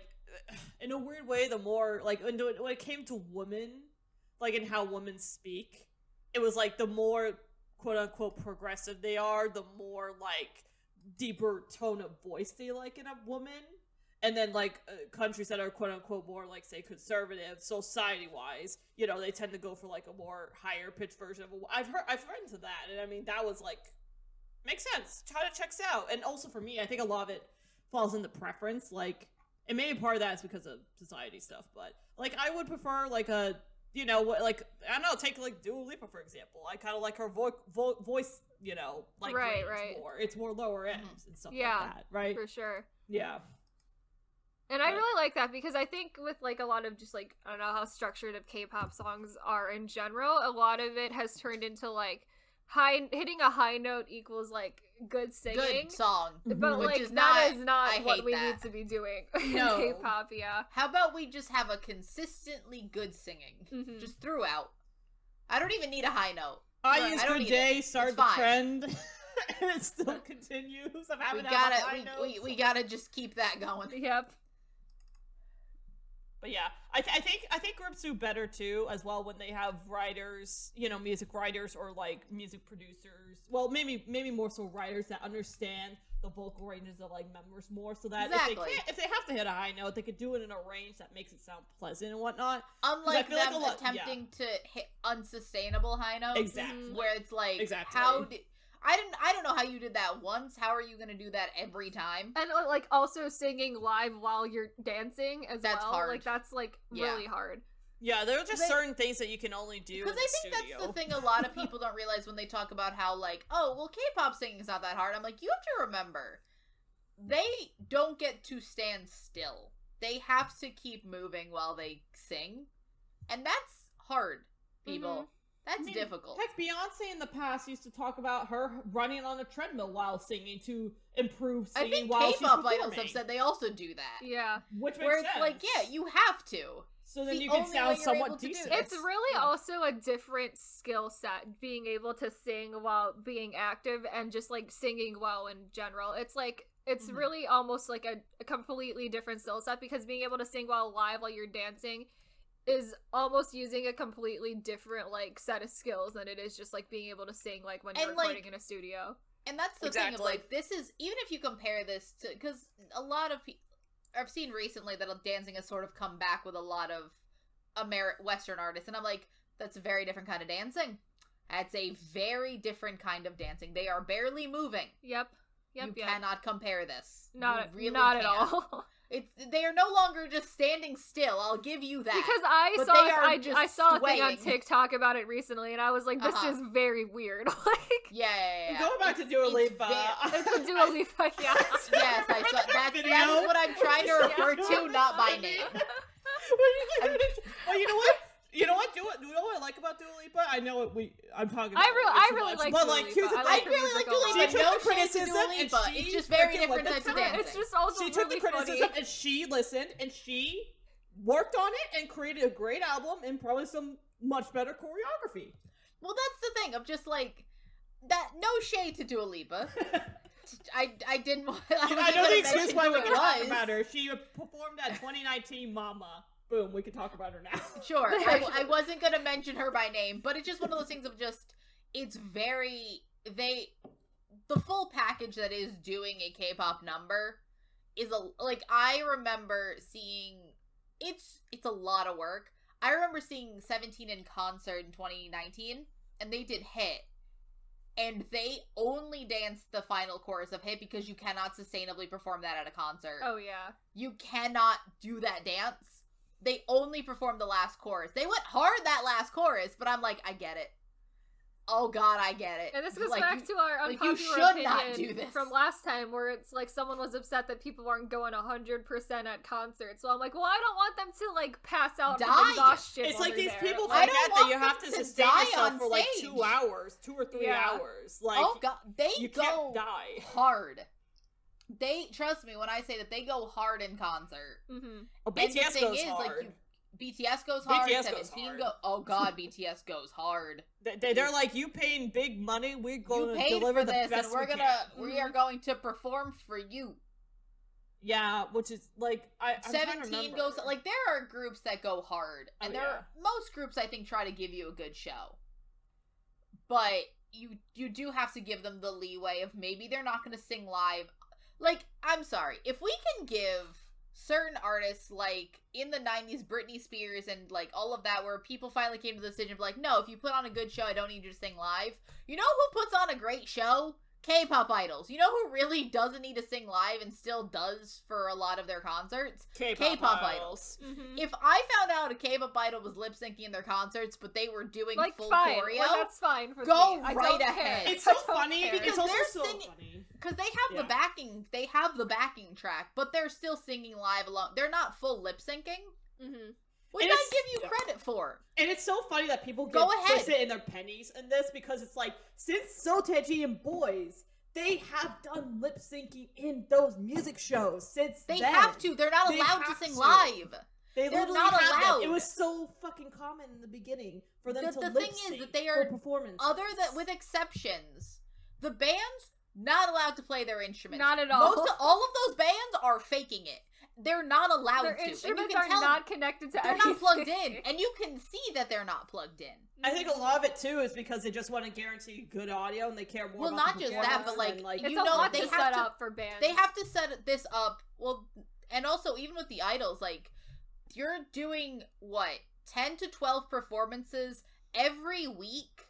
in a weird way, the more like when it came to women, like in how women speak, it was like the more quote unquote progressive they are, the more like deeper tone of voice they like in a woman. And then like uh, countries that are quote unquote more like say conservative society wise, you know, they tend to go for like a more higher pitched version of a. I've heard I've read into that, and I mean that was like makes sense. To checks out, and also for me, I think a lot of it falls into preference. Like, and maybe part of that is because of society stuff, but like I would prefer like a you know like I don't know take like Dua Lipa for example. I kind of like her vo- vo- voice, you know, like Right, right. more. It's more lower ends Mhm. and stuff Yeah, like that, right? for sure. Yeah. And I really like that because I think with like a lot of just like I don't know how structured of K-pop songs are in general, a lot of it has turned into like high hitting a high note equals like good singing. Good song. But Mhm. Which like is that not- is not I what we that. need to be doing in No. K-pop. Yeah, How about we just have a consistently good singing, Mhm. just throughout. I don't even need a high note. I Right. use I Good need it. Day, started the trend, and it still continues. I'm We gotta, high we, notes. we, we gotta just keep that going. yep. But yeah, I, th- I think I think groups do better too as well when they have writers, you know, music writers or like music producers. Well, maybe maybe more so writers that understand the vocal ranges of like members more, so that if they can't, if they have to hit a high note, they could do it in a range that makes it sound pleasant and whatnot. Unlike like them a lot- yeah. attempting to hit unsustainable high notes, Exactly. where it's like, Exactly. how did I didn't I don't know how you did that once. How are you gonna do that every time? And uh, like also singing live while you're dancing as That's well. hard. Like that's like Yeah. really hard. Yeah, there are just They- certain things that you can only do Because I the think studio. that's the thing a lot of people don't realize when they talk about how like, oh, well, K-pop singing is not that hard. I'm like, you have to remember, they don't get to stand still. They have to keep moving while they sing, and that's hard, people. Mhm. That's I mean, difficult. Heck, Beyonce in the past used to talk about her running on a treadmill while singing to improve I singing think while she's K-pop performing. idols have said they also do that. Yeah. which makes Where it's sense. like, yeah, you have to. so then the you can sound somewhat able to do decent. It's really Yeah. also a different skill set being able to sing while being active and just like singing well in general. It's like it's Mhm. really almost like a, a completely different skill set because being able to sing while live while you're dancing is almost using a completely different like set of skills than it is just like being able to sing like when you're And, like, recording in a studio. And that's the thing of like this is even if you compare this to because a lot of people I've seen recently that dancing has sort of come back with a lot of Amer Western artists, and I'm like, that's a very different kind of dancing. That's a very different kind of dancing. They are barely moving. Yep. Yep. you yep. cannot compare this. Not You really not at can't. all. It's they are no longer just standing still. I'll give you that. because I But saw I, just I saw a thing on. TikTok about it recently and I was like this Uh-huh. is very weird. like yeah, yeah, yeah. Going back to Dua it's Lipa, ve- it's a Dua Lipa, yeah. yes, I saw that's that Video. is what I'm trying to refer Yeah. to, not by name. well, you know what? You know what? Do it. You know what I like about Dua Lipa? I know it, we. I'm talking. I really- I really much, like but Dua like, Lipa. here's the I I like really like Dua. Lipa. She took No the criticism Dua and she It's just very different types of dancing. It's just also she took the criticism funny. and she listened and she worked on it and created a great album and probably some much better choreography. Well, that's the thing of just like that. No shade to Dua Lipa. I I didn't. want- I, I know the excuse why we can talk about her. She performed at 2019 Mama. Boom, we can talk about her now. Sure, I, I wasn't gonna mention her by name, but it's just one of those things of just it's very they the full package that is doing a K-pop number is a like I remember seeing it's it's a lot of work. I remember seeing 17 in concert in 2019 and they did Hit and they only danced the final chorus of Hit because you cannot sustainably perform that at a concert. Oh yeah. You cannot do that dance. They only performed the last chorus. They went hard that last chorus, but I'm like, I get it. Oh God, I get it. And this goes Like, back you- to our like, you unpopular should opinion not do this. from last time, where it's like someone was upset that people aren't going hundred percent at concerts. So I'm like, well, I don't want them to like pass out from Die. exhaustion. It's like these there. people I forget don't that you have to to sustain die yourself on for like two hours, two or three Yeah. hours. Like, oh God, they you go can't die. hard. They trust me when I say that they go hard in concert. Mhm. Oh, and the BTS thing goes is, hard. like, you, BTS goes hard. BTS goes Seventeen hard. go. Oh God, BTS goes hard. They, they, they're like, you paying big money, we're going to deliver for the this, best and we're we gonna. can. We are going to perform for you. Yeah, which is like I I'm trying to Seventeen goes like there are groups that go hard, and Oh, there yeah. are, most groups I think try to give you a good show. But you you do have to give them the leeway of maybe they're not going to sing live. Like, I'm sorry, if we can give certain artists like in the 90s Britney Spears and like all of that where people finally came to the decision of like no if you put on a good show I don't need you to sing live you know who puts on a great show K-pop idols you know who really doesn't need to sing live and still does for a lot of their concerts K-pop, K-pop idols. Mhm. if I found out a K-pop idol was lip syncing in their concerts but they were doing like full fine, choreo like, that's fine. For Go me. Right ahead. Care. It's so funny care. because Because it's they're so singing- because they have Yeah. the backing they have the backing track but they're still singing live alone they're not full lip syncing Mhm. Which And I give you credit for And it's so funny that people Go ahead. in their pennies in this because it's like since Seo Taiji and Boys, they have done lip syncing in those music shows since They then. have to. They're not They allowed to sing to. live. They They're literally not have them. allowed. It was so fucking common in the beginning for them The- to the lip thing is sync that they for are performances. Other than with exceptions, the bands not allowed to play their instruments. Not at all. Most of, all of those bands are faking it. They're not allowed Their to. And you instruments can are tell not connected to they're anything. not plugged in, and you can see that they're not plugged in. I think a lot of it too is because they just want to guarantee good audio and they care more. Well, about not the just that, but, like, like you know, lot they to have set to- up for bands. They have to set this up. Well, and also even with the idols, like you're doing what ten to twelve performances every week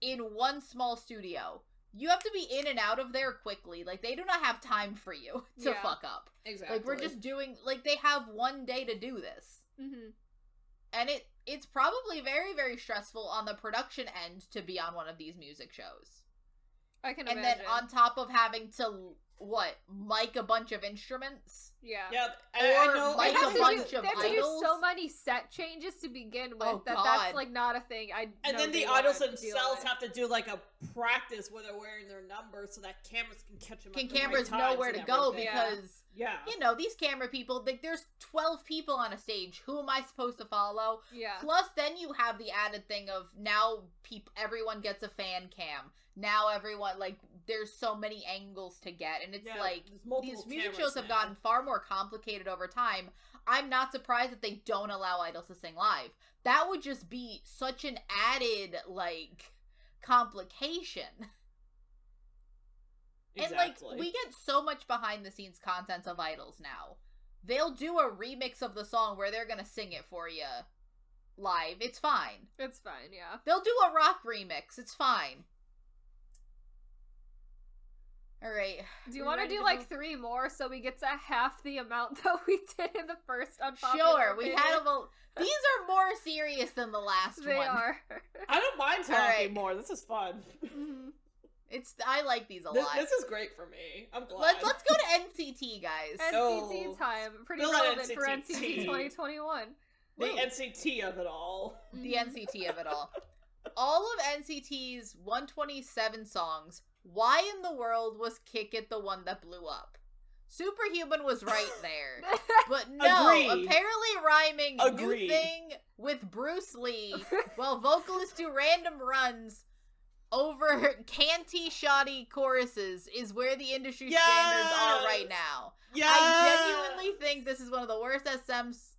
in one small studio. You have to be in and out of there quickly. Like they do not have time for you to Yeah. fuck up. exactly. Like we're just doing like they have one day to do this. Mhm. And it it's probably very very stressful on the production end to be on one of these music shows. I can And imagine. then on top of having to what, mic a bunch of instruments? yeah. Yeah, I, I Or know. They like have, a to bunch do, of they have to do idols. so many set changes to begin oh, with Oh, that God. that's like not a thing. I And then the idols themselves have to do like a practice where they're wearing their numbers so that cameras can catch them. Can at the right cameras know where to go everything. Yeah. because yeah. you know these camera people like there's 12 people on a stage who am i supposed to follow yeah. plus then you have the added thing of now peop- everyone gets a fan cam now everyone like there's so many angles to get and it's Yeah, like these music shows have now. gotten far more complicated over time i'm not surprised that they don't allow idols to sing live that would just be such an added like complication Exactly. And like we get so much behind the scenes content of idols now. They'll do a remix of the song where they're gonna sing it for you live. It's fine. It's fine, yeah. They'll do a rock remix. It's fine. All right. Do you want to do like move- three more so we get to half the amount that we did in the first unpopular Sure. We had a. little. These are more serious than the last They one. are. I don't mind talking Alright. more. This is fun. Mhm. It's. I like these a This, lot. this is great for me. I'm glad. Let's let's go to NCT guys. NCT Oh. time. Pretty Fill out relevant for NCT. NCT 2021. the Woo. NCT of it all. the NCT of it all. All of NCT's 127 songs, why in the world was Kick It the one that blew up? Superhuman was right there. But no, Agreed. apparently rhyming new thing with Bruce Lee while vocalists do random runs over canty shoddy choruses is where the industry standards are right now. Yeah. I genuinely think this is one of the worst SM's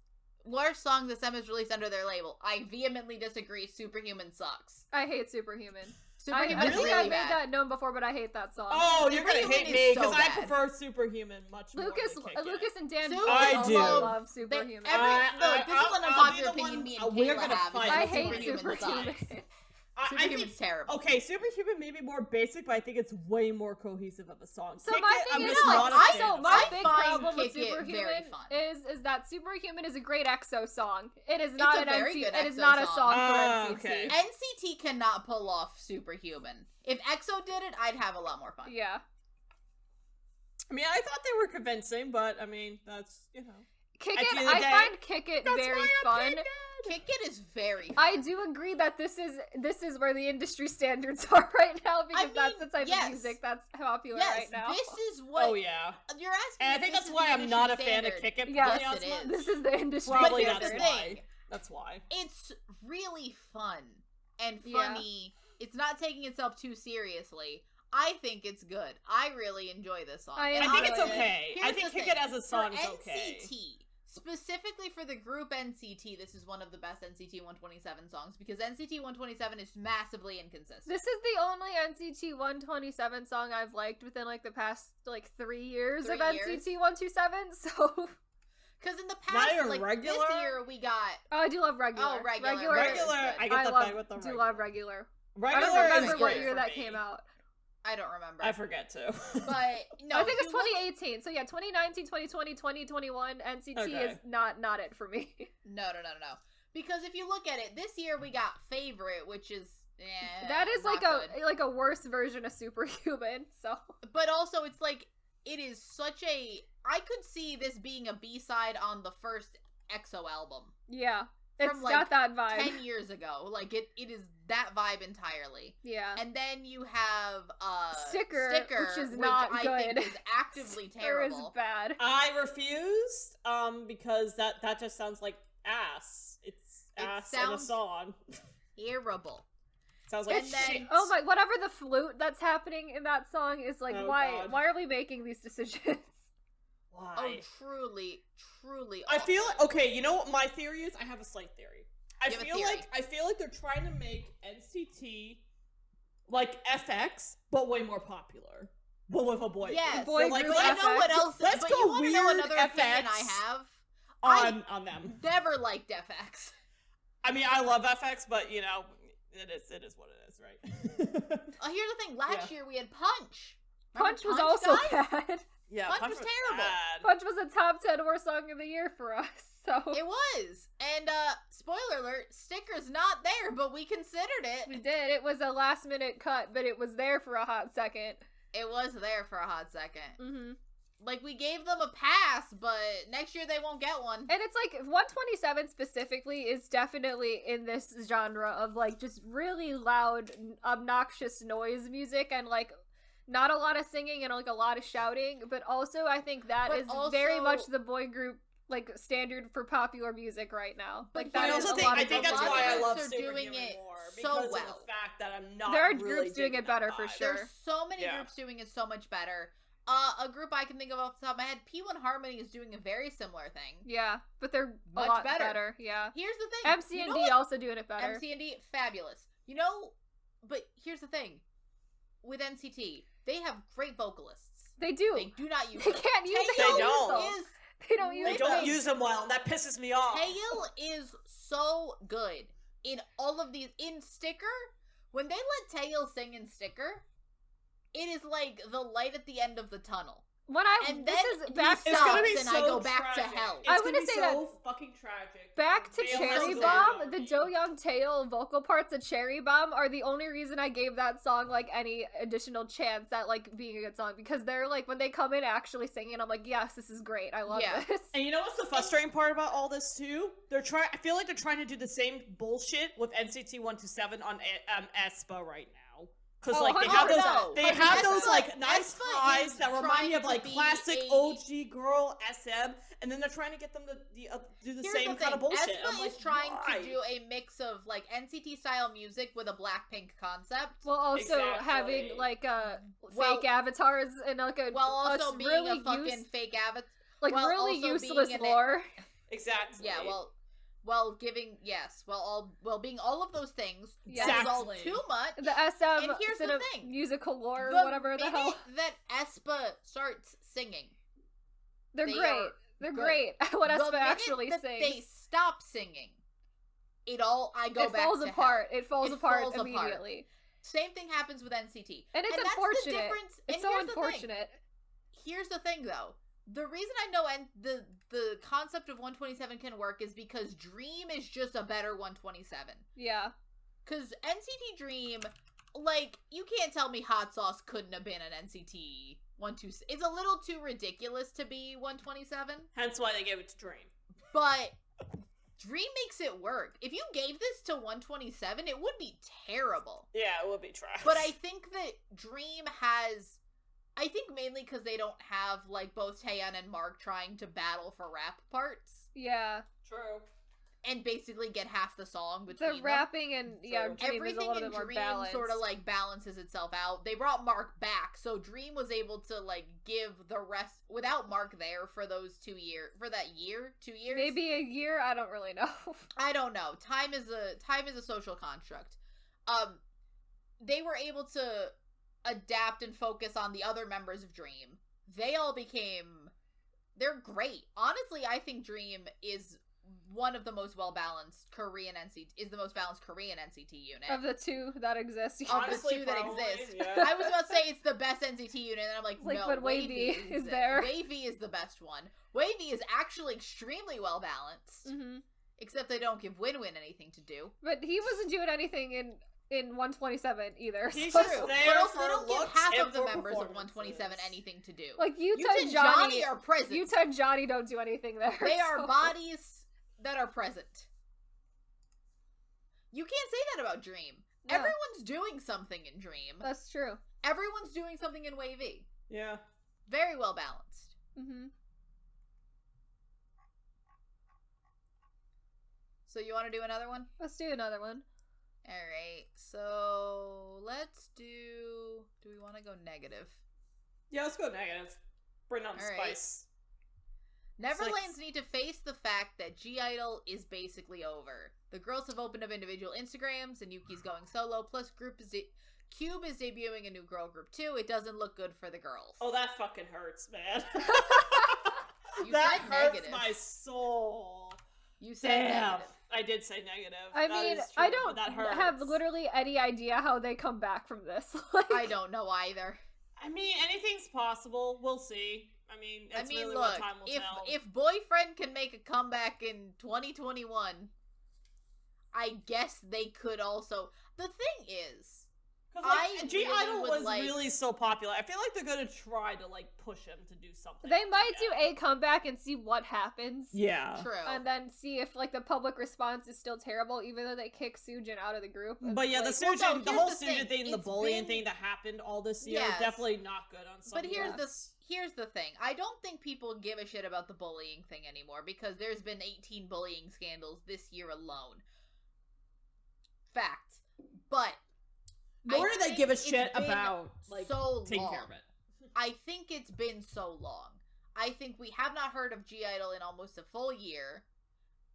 worst songs SM has released under their label. I vehemently disagree. Superhuman sucks. I hate Superhuman. I, Superhuman I is think really I made bad. that known before, but I hate that song. Oh, you're gonna Superhuman hate is me so because I prefer Superhuman much Lucas, more. than Kick It. Lucas and Dan Super- I do. love They- Superhuman. every- I- no, I- this is I'll- an unpopular be the opinion one- me and uh, we're Kayla gonna have. is fight. that I hate Superhuman Superhuman. sucks. I, I Superhuman's think terrible. okay, Superhuman may be more basic, but I think it's way more cohesive of a song. So Kick my It, thing is, just no, not a I- fan so my I big problem with Kick It very Superhuman is is that Superhuman is a great EXO song. It is not a an NCT. It is EXO not a song. song Ah, for NCT. okay. NCT cannot pull off Superhuman. If EXO did it, I'd have a lot more fun. Yeah, I mean, I thought they were convincing, but I mean, that's you know. Kick At It. the end of I day, find Kick It very fun. Kick It is very fun. I do agree that this is this is where the industry standards are right now because mean, that's the type yes. of music that's popular yes, right now. this is what Oh yeah, you're asking. and I think this that's why I'm not a industry fan of. Kick It. Yes, Yes, it is. this is the industry. Probably here's that's the why. thing. That's why. It's really fun and Yeah. funny. It's not taking itself too seriously. I think it's good. I really enjoy this song. I I think it's enjoy it. okay. I think Kick thing. It as a song For is okay. NCT specifically for the group NCT, this is one of the best NCT 127 songs because NCT 127 is massively inconsistent. This is the only NCT 127 song I've liked within like the past like three years Three of years? NCT 127. So Because in the Not past, even like regular? this year, we got oh, I do love regular. Oh, regular. regular. Regular, I good. get I that love, with the regular. do love regular. Regular I don't remember is what year that me. came out. I don't remember. I forget too. But no, I think it's you look- 2018. So yeah, 2019, 2020, 2021. NCT Okay. is not not it for me. No, no, no, no, no. Because if you look at it, this year we got favorite, which is eh, that is not like a like a worse version of Superhuman. So But also, it's like it is such a. I could see this being a B side on the first EXO album yeah, it's From, like, got that vibe. ten years ago. Like it, it is that vibe entirely. yeah, And then you have uh Sticker, sticker, which is not I good. think is actively Sticker is terrible. bad. I refused, um, because that that just sounds like ass. It's It ass in a song. Terrible. sounds like and then- shit. Oh my! Whatever the flute that's happening in that song is like, Oh, why? God. Why are we making these decisions? Oh, Why? truly, truly. I feel awful. okay. You know what my theory is? I have a slight theory. I You feel theory. like I feel like they're trying to make NCT like FX, but way more popular, but with a boy. Yes. Boy So, like, group But you let's, know what else? Let's but go you wanna know weird another FX. I have? on on them. Never liked FX. I mean, I love FX, but you know, it is it is what it is, right? Uh, here's the thing. Last year we had Punch. Punch Remember was also guys? bad. yeah, Punch was terrible. bad. Punch was a top ten worst song of the year for us. So It was. And uh spoiler alert, sticker's not there, but we considered it. we did. It was a last minute cut, but it was there for a hot second. It was there for a hot second. Mm-hmm. Like we gave them a pass, but next year they won't get one. And it's like 127 specifically is definitely in this genre of like just really loud, obnoxious noise music and like not a lot of singing and like a lot of shouting. But also, I think that But is very much the boy group like standard for popular music right now. But Like I that I is also a think lot I of think that's a lot why of I love groups are doing Superhuman it more so because of well. the fact that I'm not. There are really groups doing it better for sure. There's so many Yeah. groups doing it so much better. Uh, a group I can think of off the top of my head, P1 Harmony is doing a very similar thing. Yeah, but they're Much a lot better. better. Yeah. Here's the thing. MC you and know D also doing it better. MC and D, fabulous. You know, but here's the thing. With NCT, they have great vocalists. they do. They do not use They them. can't use They don't. Is, They don't use They don't them. use them well, and that pisses me off. Taeil is so good in all of these. In Sticker, when they let Taeil sing in Sticker, it is like the light at the end of the tunnel. When I And this then is back It's gonna be so and I go back to hell. It's I gonna wanna say so fucking tragic. Back to Taeil Cherry Bomb, the be. Jo Young Taeil vocal parts of Cherry Bomb are the only reason I gave that song like any additional chance at like being a good song because they're like when they come in actually singing, I'm like, yes, this is great. I love Yeah. this. And you know what's the frustrating part about all this too? They're trying. I feel like they're trying to do the same bullshit with NCT One Two Seven on um, aespa right now. Because Oh, like they have those, no. they have aespa- those like nice eyes that remind me of like classic a- OG girl SM, and then they're trying to get them to the, uh, do the Here's same the kind of thing, bullshit. aespa I'm is like, trying why? to do a mix of like NCT style music with a Blackpink concept. While also Exactly. having like uh Well- fake avatars and like a while a also being really a fucking use- fake avatar. like really also being useless an- lore. exactly. Yeah, well, well, giving yes, well, all well being all of those things. Yeah. That is all Exactly. too much. The SM And here's the thing. musical lore, The whatever the hell. that aespa starts singing, They're they great. They're good. great at what the aespa actually that sings. they stop singing, it all I go it back falls to hell. apart. It falls It apart falls apart. immediately. Same thing happens with NCT, And it's that's the unfortunate. difference- It's and so here's the unfortunate. here's the thing though the reason i know and the the concept of 127 can work is because dream is just a better 127 Yeah. because nct dream like you can't tell me hot sauce couldn't have been an nct 127 it's a little too ridiculous to be 127 Hence why they gave it to Dream. but dream makes it work if you gave this to 127 it would be terrible Yeah, it would be trash. but I think that Dream has. I think mainly because they don't have like both Taeyong and Mark trying to battle for rap parts. Yeah. true. and basically get half the song between The between them. rapping and yeah, True. Dream is a Everything little in bit more Dream balanced. sort of like balances itself out. They brought Mark back, so Dream was able to like give the rest without Mark there for those two year for that year, two years. maybe a year. I don't really know. I don't know. Time is a time is a social construct. Um, they were able to adapt and focus on the other members of Dream. They all became. They're great. Honestly, I think Dream is one of the most well balanced Korean NCT is the most balanced Korean NCT unit. of the two that exist, Of Honestly, the two that exist. yeah. I was about to say it's the best NCT unit, and I'm like, Like, no, but WayV is it. there. WayV is the best one. WayV is actually extremely well balanced, hmm except they don't give Win Win anything to do. but he wasn't doing anything in in 127 either. He's so- just True, there but also they don't give half of the members of 127 anything to do. like Yuta Yuta and Johnny, are present. Yuta and Johnny don't do anything there. they are so- bodies that are present. You can't say that about Dream. Yeah. Everyone's doing something in Dream. That's true. Everyone's doing something in WayV. Yeah. Very well balanced. hmm So you want to do another one? Let's do another one. All right. So let's do. Do we want to go negative? Yeah, let's go negative. Bring on All right. spice. Neverlands Six. need to face the fact that (G)I-DLE is basically over. The girls have opened up individual Instagrams, and Yuki's going solo. Plus, group is de- Cube is debuting a new girl group too. It doesn't look good for the girls. Oh, that fucking hurts, man. You that said hurts negative. my soul. you said Damn. negative. I did say negative. I That mean, is I don't that have literally any idea how they come back from this. like, I don't know either. I mean, anything's possible. We'll see. I mean, I mean, really look, what time will if tell. if boyfriend can make a comeback in 2021, I guess they could also. The thing is, Because like, I G really Idol was like- really so popular. I feel like they're gonna try to like push him to do something. they might do a comeback and see what happens. Yeah. true. And then see if like the public response is still terrible, even though they kick Sujin out of the group. But yeah, the Like, well, Sujin, no, the whole the Sujin thing. thing, the bullying been- thing that happened all this year, Yes. definitely not good on some But here's the here's the thing. I don't think people give a shit about the bullying thing anymore because there's been 18 bullying scandals this year alone. Fact. But Nor do they give a shit about like so taking long. care of it. I think it's been so long. I think we have not heard of (G)I-DLE in almost a full year.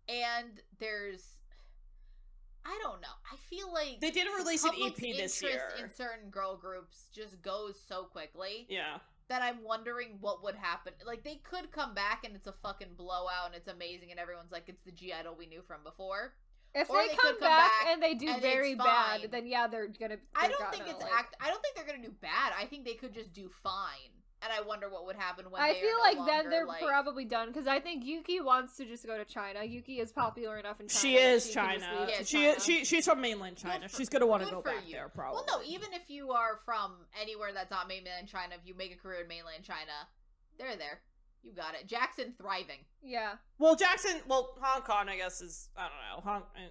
And there's I don't know. I feel like They didn't release an EP this interest year. in certain girl groups just goes so quickly Yeah. that I'm wondering what would happen. Like they could come back and it's a fucking blowout and it's amazing and everyone's like it's the (G)I-DLE we knew from before. If they, they come, come back, back and they do and very bad, then yeah, they're gonna. I they're don't think gonna, it's like- act I don't think they're gonna do bad. I think they could just do fine. And I wonder what would happen when I they are feel no like longer, then they're like- probably done because I think Yuki wants to just go to China. Yuki is popular enough in China. She is she China. Yeah, to she China. she she's from mainland China. for- she's gonna want to go back you. there probably. Well, no, even if you are from anywhere that's not mainland China, if you make a career in mainland China, they're there. You got it. Jackson thriving. Yeah, Well, Jackson. Well, Hong Kong, I guess is I don't know. Hong. uh,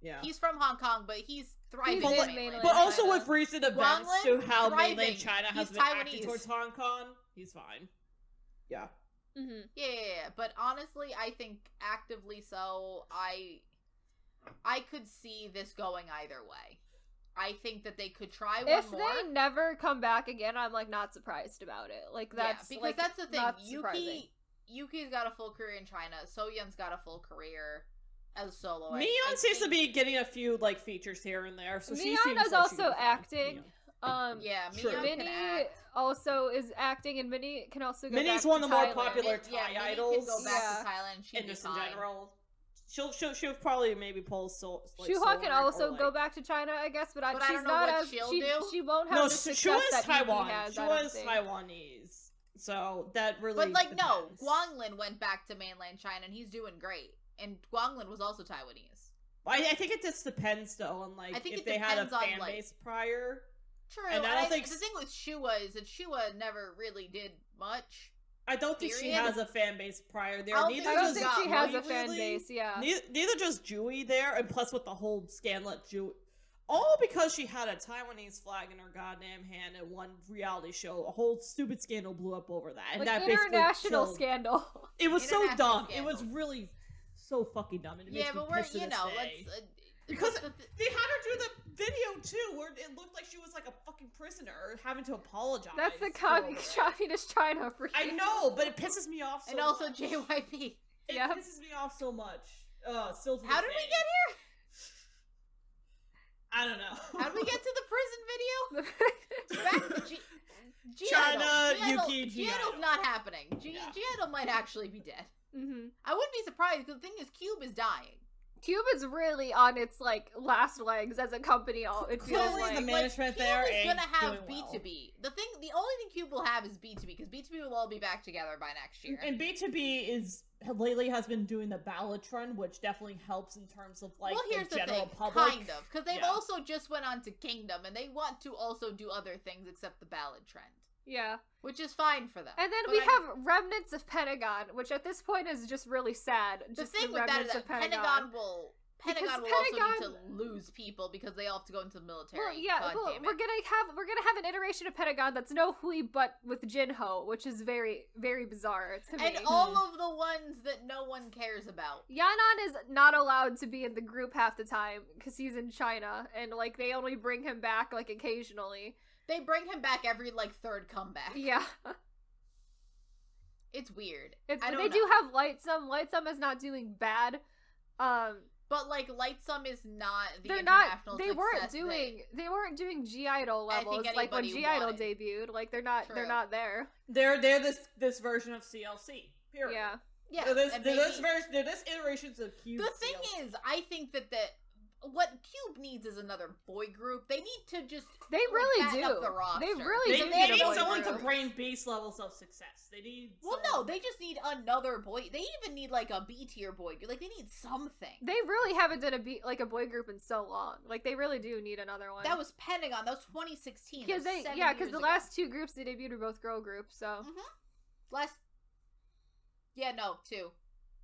Yeah. He's from Hong Kong, but he's thriving. He's in in mainland mainland but also China. with recent events Guanlin, to how thriving. mainland China has He's been acting towards Hong Kong, he's fine. Yeah. hmm Yeah, yeah, yeah, but honestly, I think actively so. I, I could see this going either way. I think that they could try one if more. If they never come back again, I'm like not surprised about it. Like that's yeah, because like, that's the thing. Yuki, Yuki's got a full career in China. Soyeon's got a full career as a soloist. Neon I seems to be getting a few like features here and there, so she Neon is like also she'd be fine. acting. Um, Yeah, Miyeon Minnie can act. also is acting, and Minnie can also go. Minnie's back one of the more popular Min- yeah, Thai Minnie idols. can go back Yeah. to Thailand. She'd And just in fine. general, she'll she'll she'll probably maybe pull so. Like, Shuhua can also like- go back to China, I guess, but, I, But I she's don't know not what as she'll she, do. she won't have No, the Sh- success Shuhua that Yuki Taiwan. has. I Shuhua don't is. Taiwanese, so that really. But like, no. Guanlin went back to mainland China, and he's doing great. And Guanlin was also Taiwanese. I, I think it just depends though on like I think if it they had a depends on, fan like- base prior. True. And And, I don't I think the thing with Shuhua is that Shuhua never really did much. I don't think she has a fan base prior there. I don't Neither think I don't does think she has a fan really. base. Yeah. Neither, neither does Tzuyu there, and plus with the whole Scanlet Jew, all because she had a Taiwanese flag in her goddamn hand at one reality show. A whole stupid scandal blew up over that, and like that basically international scandal. It was so dumb. It was really so fucking dumb. Yeah, but we're you know let's uh, Because the They had her do the video too, where it looked like she was like a fucking prisoner having to apologize. That's the it. communist China for you. I know, but it pisses me off so and also much. JYP. It Yep. pisses me off so much. Uh, still How did we get here? I don't know. How did we get to the prison video? Back to G- G China, Idol. Yuki, G (G)I-DLE's not happening. G Yeah. G might actually be dead. hmm I wouldn't be surprised because the thing is, Cube is dying. Cube's really on its like last legs as a company. All it feels Clearly like. the management Cube there is gonna have B well. two B. The thing, the only thing Cube will have is BTOB because BTOB will all be back together by next year. And BTOB is lately has been doing the ballot trend, which definitely helps in terms of like well, here's the the, general thing, public. kind of, because they've Yeah. also just went on to Kingdom, and they want to also do other things except the ballad trend, yeah, which is fine for them. and then But we I- have remnants of Pentagon, which at this point is just really sad. the just thing the with that is remnants that of Pentagon. Pentagon will. Because Pentagon will also need to lose people because they all have to go into the military. Well, yeah, God well, we're gonna have we're gonna have an iteration of Pentagon that's no Hui but with Jinho, which is very very bizarre to me. and all of the ones that no one cares about. Yanan is not allowed to be in the group half the time because he's in China, and like they only bring him back like occasionally. They bring him back every like third comeback. Yeah, It's weird. it's, I they don't do know. have Lightsum. Lightsum is not doing bad. Um, But like Lightsum is not the they're not. international They weren't doing. they- They weren't doing (G)I-DLE I levels like when (G)I-DLE debuted. Like they're not. They're not there. They're they're this this version of CLC. Period. Yeah. Yeah, They're this, and they're this version. They're this iterations of Cube. the thing CLC. is, I think that the what Cube needs is another boy group. They need to just They really do. up the roster. They really they, do they need need someone group. to bring base levels of success. They need. Well, no, they just need another boy. They even need like a B tier boy. group. Like they need something. They really haven't done a be- like a boy group in so long. Like they really do need another one. That was Pentagon. That was 2016. because they yeah because the ago. last two groups they debuted were both girl groups. So last. Yeah, no, two.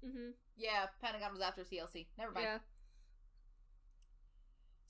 hmm Yeah, Pentagon was after CLC. Never mind. yeah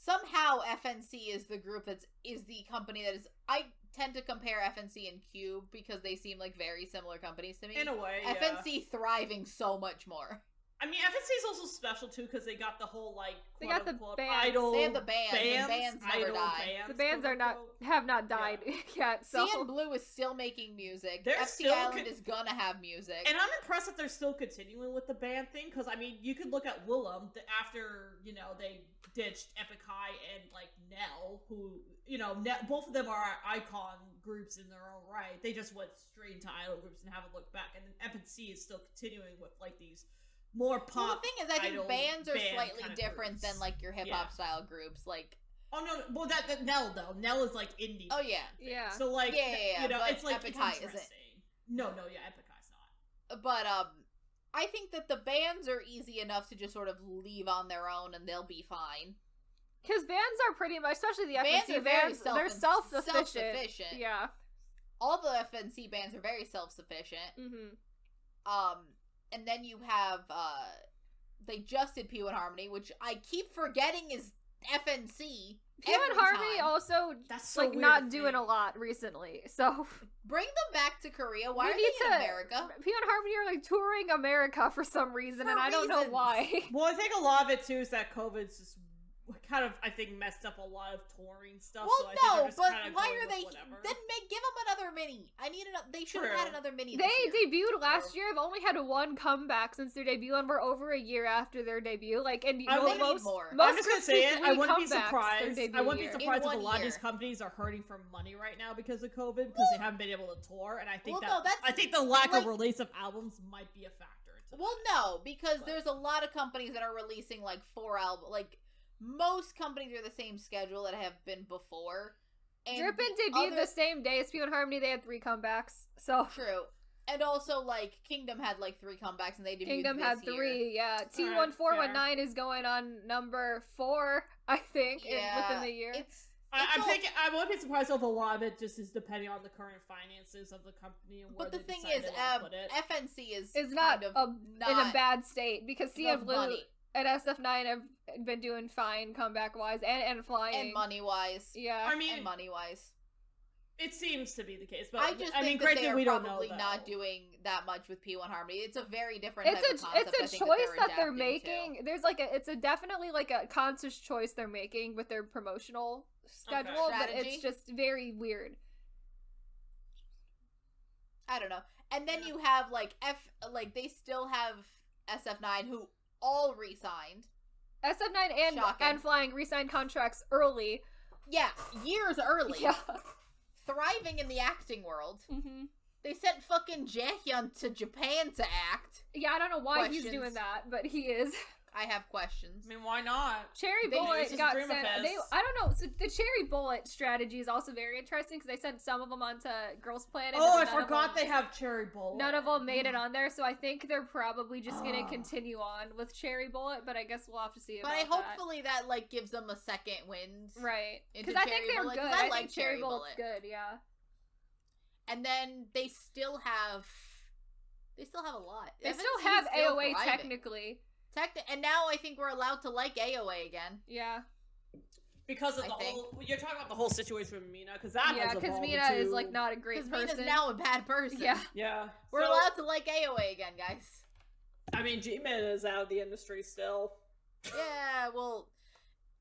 Somehow FNC is the group that's is the company that is. I tend to compare FNC and Cube because they seem like very similar companies to me. in a way. yeah. FNC thriving so much more. I mean, FNC is also special too because they got the whole like They quote got the unquote bands. idol. They have the bands, and bands never idol die. bands, the bands are not have not died yet. So CN Blue is still making music. They're FC still Island con- is gonna have music. And I'm impressed that they're still continuing with the band thing because I mean, you could look at Willem the, after you know they ditched Epic High and like Nell, who you know ne- both of them are icon groups in their own right. They just went straight into idol groups and haven't looked back. And then FNC is still continuing with like these more pop. well, the thing is, I think bands are band slightly kinda different groups. than like your hip hop Yeah. style groups. Like, Oh no, well that, that Nell though. Nell is like indie. oh yeah, yeah. So like, Yeah, yeah, yeah, you know, but it's like Epic it's High isn't. No, no, yeah, Epic High's not. but um, I think that the bands are easy enough to just sort of leave on their own and they'll be fine. Because bands are pretty much, especially the Bands FNC are very bands, self- they're self sufficient. self-sufficient. Yeah. All the FNC bands are very self sufficient. hmm Um, and then you have uh, they just did P1 Harmony, which I keep forgetting is FNC. Pew and Harmony time. also That's so like not doing think. a lot recently. So Bring them back to Korea. Why We are need they in to- America? P1 Harmony are like touring America for some reason, For and I don't know why. Well, I think a lot of it too is that COVID's just kind of, I think, messed up a lot of touring stuff. Well, so I think no, just but kinda why are they? Whatever. Then make give them another mini. I need another. They should have had another mini. They this year. debuted last True. year. I've only had one comeback since their debut, and we're over a year after their debut. Like, and I know, wouldn't most, more. most I'm just gonna say it. I wouldn't be surprised. I wouldn't be surprised if a one lot of these companies are hurting for money right now because of COVID because they haven't been able to tour. And I think Well, that no, that's- I think the lack like- of release of albums might be a factor. Well, no, because But- there's a lot of companies that are releasing like four albums. Like most companies are the same schedule that have been before. And Drippin' the debuted other- the same day as P1 Harmony. They had three comebacks. So True. And also, like Kingdom had like three comebacks, and they debuted Kingdom this had year. three. Yeah, T Alright, one four one nine is going on number four, I think, in- Yeah, within the year. It's. I, it's I'm all- thinking I wouldn't be surprised if a lot of it just is depending on the current finances of the company and where But the they thing is, um. FNC is Is not, kind a, not in a bad state because the CN Blue money and SF9 have been doing fine comeback wise and and flying and money wise. Yeah, I mean, and money wise. It seems to be the case, but I just I mean, think that granted, they are we don't know. though. not doing that much with P1 Harmony. It's a very different. It's type a of concept, it's a choice that that they're, making. to. There's like a it's a definitely like a conscious choice they're making with their promotional schedule, but Strategy. it's just very weird. I don't know. And then Yeah. you have like F, like they still have SF9 who all re-signed. SF9 and Shocking. and flying re-signed contracts early. Yeah, years early. Yeah. Thriving in the acting world. hmm They sent fucking Jaehyun to Japan to act. Yeah, I don't know why he's doing that, but he is. I have questions. I mean, why not? Cherry They Bullet got sent. They, I don't know. So the Cherry Bullet strategy is also very interesting because they sent some of them onto Girls Planet. Oh, I and none of forgot them- they have Cherry Bullet. None of them made it on there, so I think they're probably just gonna Ah. continue on with Cherry Bullet. But I guess we'll have to see But I that. hopefully that. like gives them a second wind. Right. Because I think they're Bullet, good. 'cause I I, like think Cherry Cherry Bullet's Bullet. good, yeah. And then they still have they still have a lot. They FNC still have still AOA thriving. technically. Techni- and now I think we're allowed to like AOA again. Yeah. because of I the think. whole. You're talking about the whole situation with Mina, because that yeah, because evolved Mina is like not a great person. Because person. Mina's now a bad person. Yeah. Yeah, We're So, allowed to like AOA again, guys. I mean, Jimin is out of the industry still. Yeah, well,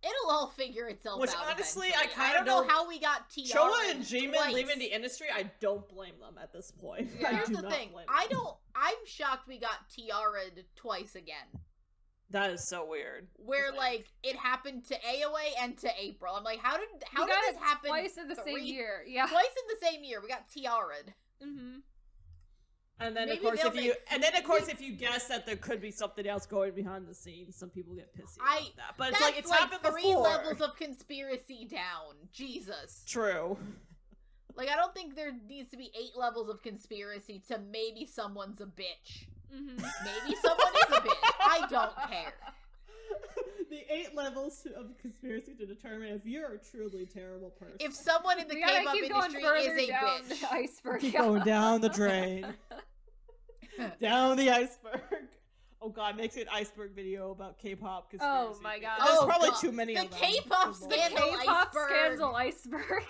it'll all figure itself Which, out. Which honestly, eventually. I kinda don't know how we got T-ara. Choa and Jimin twice. leaving the industry, I don't blame them at this point. Yeah. Here's the thing. blame I don't. I'm shocked we got T-ara'd twice again. That is so weird. Where Okay. like it happened to AOA and to April. I'm like, how did how we did this happen twice in the same year. Yeah. Twice in the same year, we got T-ara'd. Mm-hmm. And then Maybe of course if you make- and then of course if you guess that there could be something else going behind the scenes, some people get pissy about that. But it's like it's like happened three before. levels of conspiracy down. Jesus. True. Like I don't think there needs to be eight levels of conspiracy to maybe someone's a bitch. Mm-hmm. Maybe someone is a bitch. I don't care. the eight levels of conspiracy to determine if you're a truly terrible person. If someone in the we gotta K-pop industry is a down bitch, the iceberg. keep going down the drain, down the iceberg. Oh god, makes an iceberg video about K-pop conspiracy. Oh my God. There's Oh probably God. too many The of them. K-pop Good The K-pop iceberg. scandal iceberg.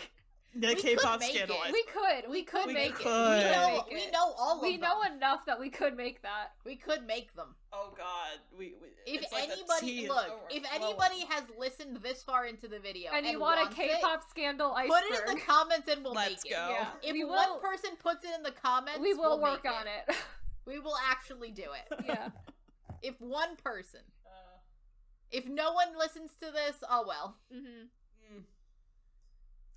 The We could K-pop scandal. we could. We could we make could. it. We know, we know all We of know them. enough that we could make that. We could make them. Oh god, we. we If it's like anybody is look, if anybody has listened this far into the video And and, you want a wants it, K-pop scandal iceberg? put it in the comments and we'll Let's make it. Yeah. If we one will. person puts it in the comments, we will we'll work make on it. We will actually do it. yeah. If one person. Uh, If no one listens to this, oh well. Mm-hmm. mm.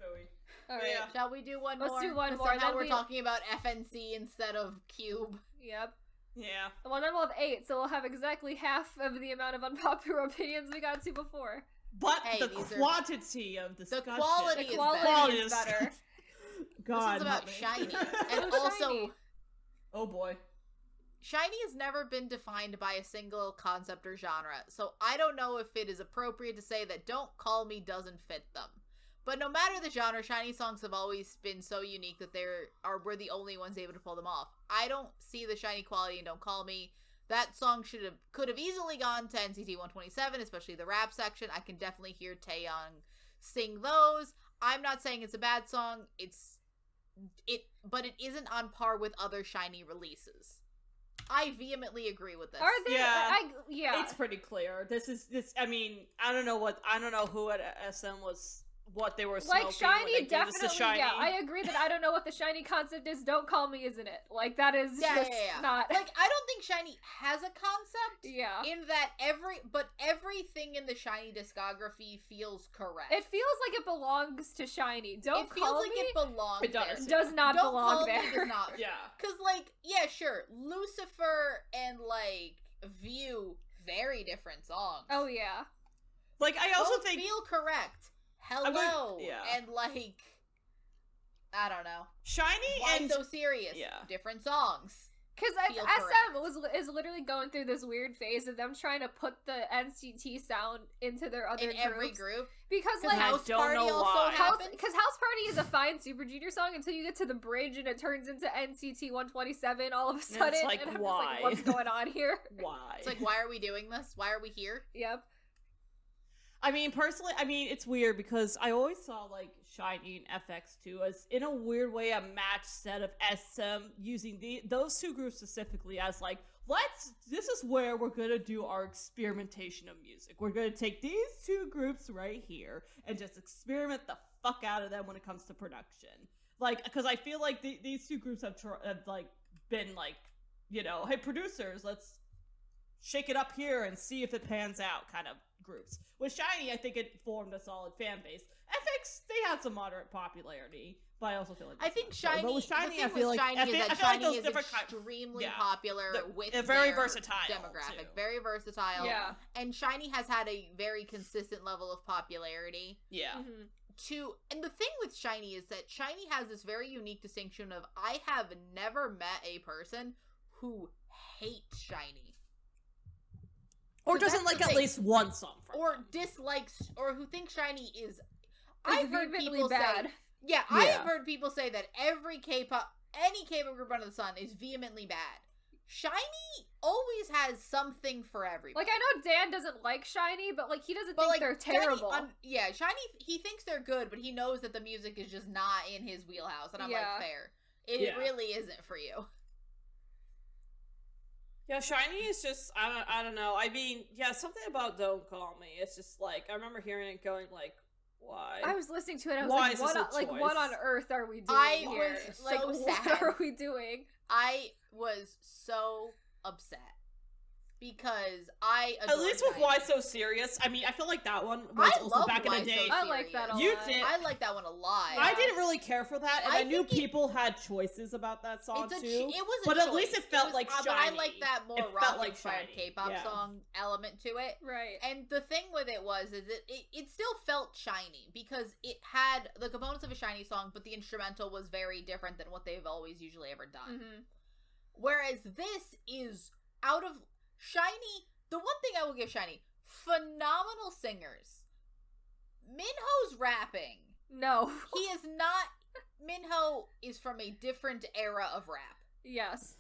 Phooey. All right. Yeah. Shall we do one more? Let's do one 'Cause more, Somehow we're we- talking about FNC instead of Cube. Yep. Yeah. Well, then we'll have eight, so we'll have exactly half of the amount of unpopular opinions we got to before. But Hey, the these are- quantity of discussion. quality The is quality better. is better. God. this is about SHINee, and also SHINee. oh boy. SHINee has never been defined by a single concept or genre. So I don't know if it is appropriate to say that "Don't Call Me" doesn't fit them. But no matter the genre, SHINee songs have always been so unique that they're we're the only ones able to pull them off. I don't see the SHINee quality in "Don't Call Me." That song should have could have easily gone to NCT 127, especially the rap section. I can definitely hear Taeyong sing those. I'm not saying it's a bad song. It's it, but it isn't on par with other SHINee releases. I vehemently agree with this. Are there? Yeah. I, yeah. It's pretty clear. This is this. I mean, I don't know what I don't know who at SM was what they were smoking like when SHINee, they definitely. the SHINee. Yeah, I agree that I don't know what the SHINee concept is. Don't call me, isn't it? Like that is Yeah, just yeah, yeah. not. like I don't think SHINee has a concept yeah. in that every but everything in the SHINee discography feels correct. It feels like it belongs to SHINee. Don't it feels call like me. it belongs. It does. there. does not Don't belong call me there. does not. yeah. Cause like yeah, sure, Lucifer and like View, very different songs. Oh yeah. Like I also Both think feel correct. Would- Hello, yeah. and like I don't know. SHINee Why and so serious? yeah. Different songs. Because Feel SM was is literally going through this weird phase of them trying to put the NCT sound into their other in every group. because Because like House Party also. House happened. because House Party is a fine Super Junior song until you get to the bridge and it turns into NCT 127 all of a it's sudden. like, and I'm just why? like, what's going on here? why? It's like, why are we doing this? Why are we here? yep. I mean, personally, I mean, it's weird because I always saw like SHINee and FX2 as, in a weird way, a match set of SM using the those two groups specifically as like, let's. This is where we're gonna do our experimentation of music. We're gonna take these two groups right here and just experiment the fuck out of them when it comes to production. Like, because I feel like the, these two groups have, tr- have like been like, you know, hey producers, let's shake it up here and see if it pans out kind of groups. With SHINee, I think it formed a solid fan base. FX, they had some moderate popularity, but I also feel like I think. SHINee. But with SHINee, the thing I feel with like SHINee I is that I feel like SHINee is extremely yeah. popular They're- with they're very their versatile, demographic. too. Very versatile. Yeah. And SHINee has had a very consistent level of popularity. yeah. Mhm. To and the thing with SHINee is that SHINee has this very unique distinction of I have never met a person who hates SHINee Or doesn't like at thing. least one song from or them. dislikes or who thinks SHINee is. I've heard people bad. say Yeah, I have heard people say that every K-pop, any K-pop group under the sun is vehemently bad. SHINee always has something for everybody. Like I know Dan doesn't like SHINee, but like he doesn't but think like they're SHINee terrible. yeah, SHINee he thinks they're good, but he knows that the music is just not in his wheelhouse, and I'm Yeah. like, fair. It Yeah. really isn't for you. Yeah, SHINee is just I don't I don't know. I mean, yeah, something about "Don't Call Me." It's just like I remember hearing it, going like, why? I was listening to it. I was Why like, what? on- like, what on earth are we doing I here? was like, so what sad. are we doing? I was so upset because I At least with "Why So Serious," I mean, I feel like that one was I also love back in the day. So I like that a Serious. You lot. did- I like that one a lot. I didn't really care for that, and I I, knew think it- people had choices about that song It's a, too. ch- it was, a but at least it felt was- like uh, But I like that more It rock like inspired K-pop yeah. song element to it. Right. And the thing with it was, is it, it it still felt SHINee because it had the components of a SHINee song, but the instrumental was very different than what they've always usually ever done. hmm Whereas this is out of SHINee. The one thing I will give SHINee: phenomenal singers. Minho's rapping. No. He is not. Minho is from a different era of rap. yes.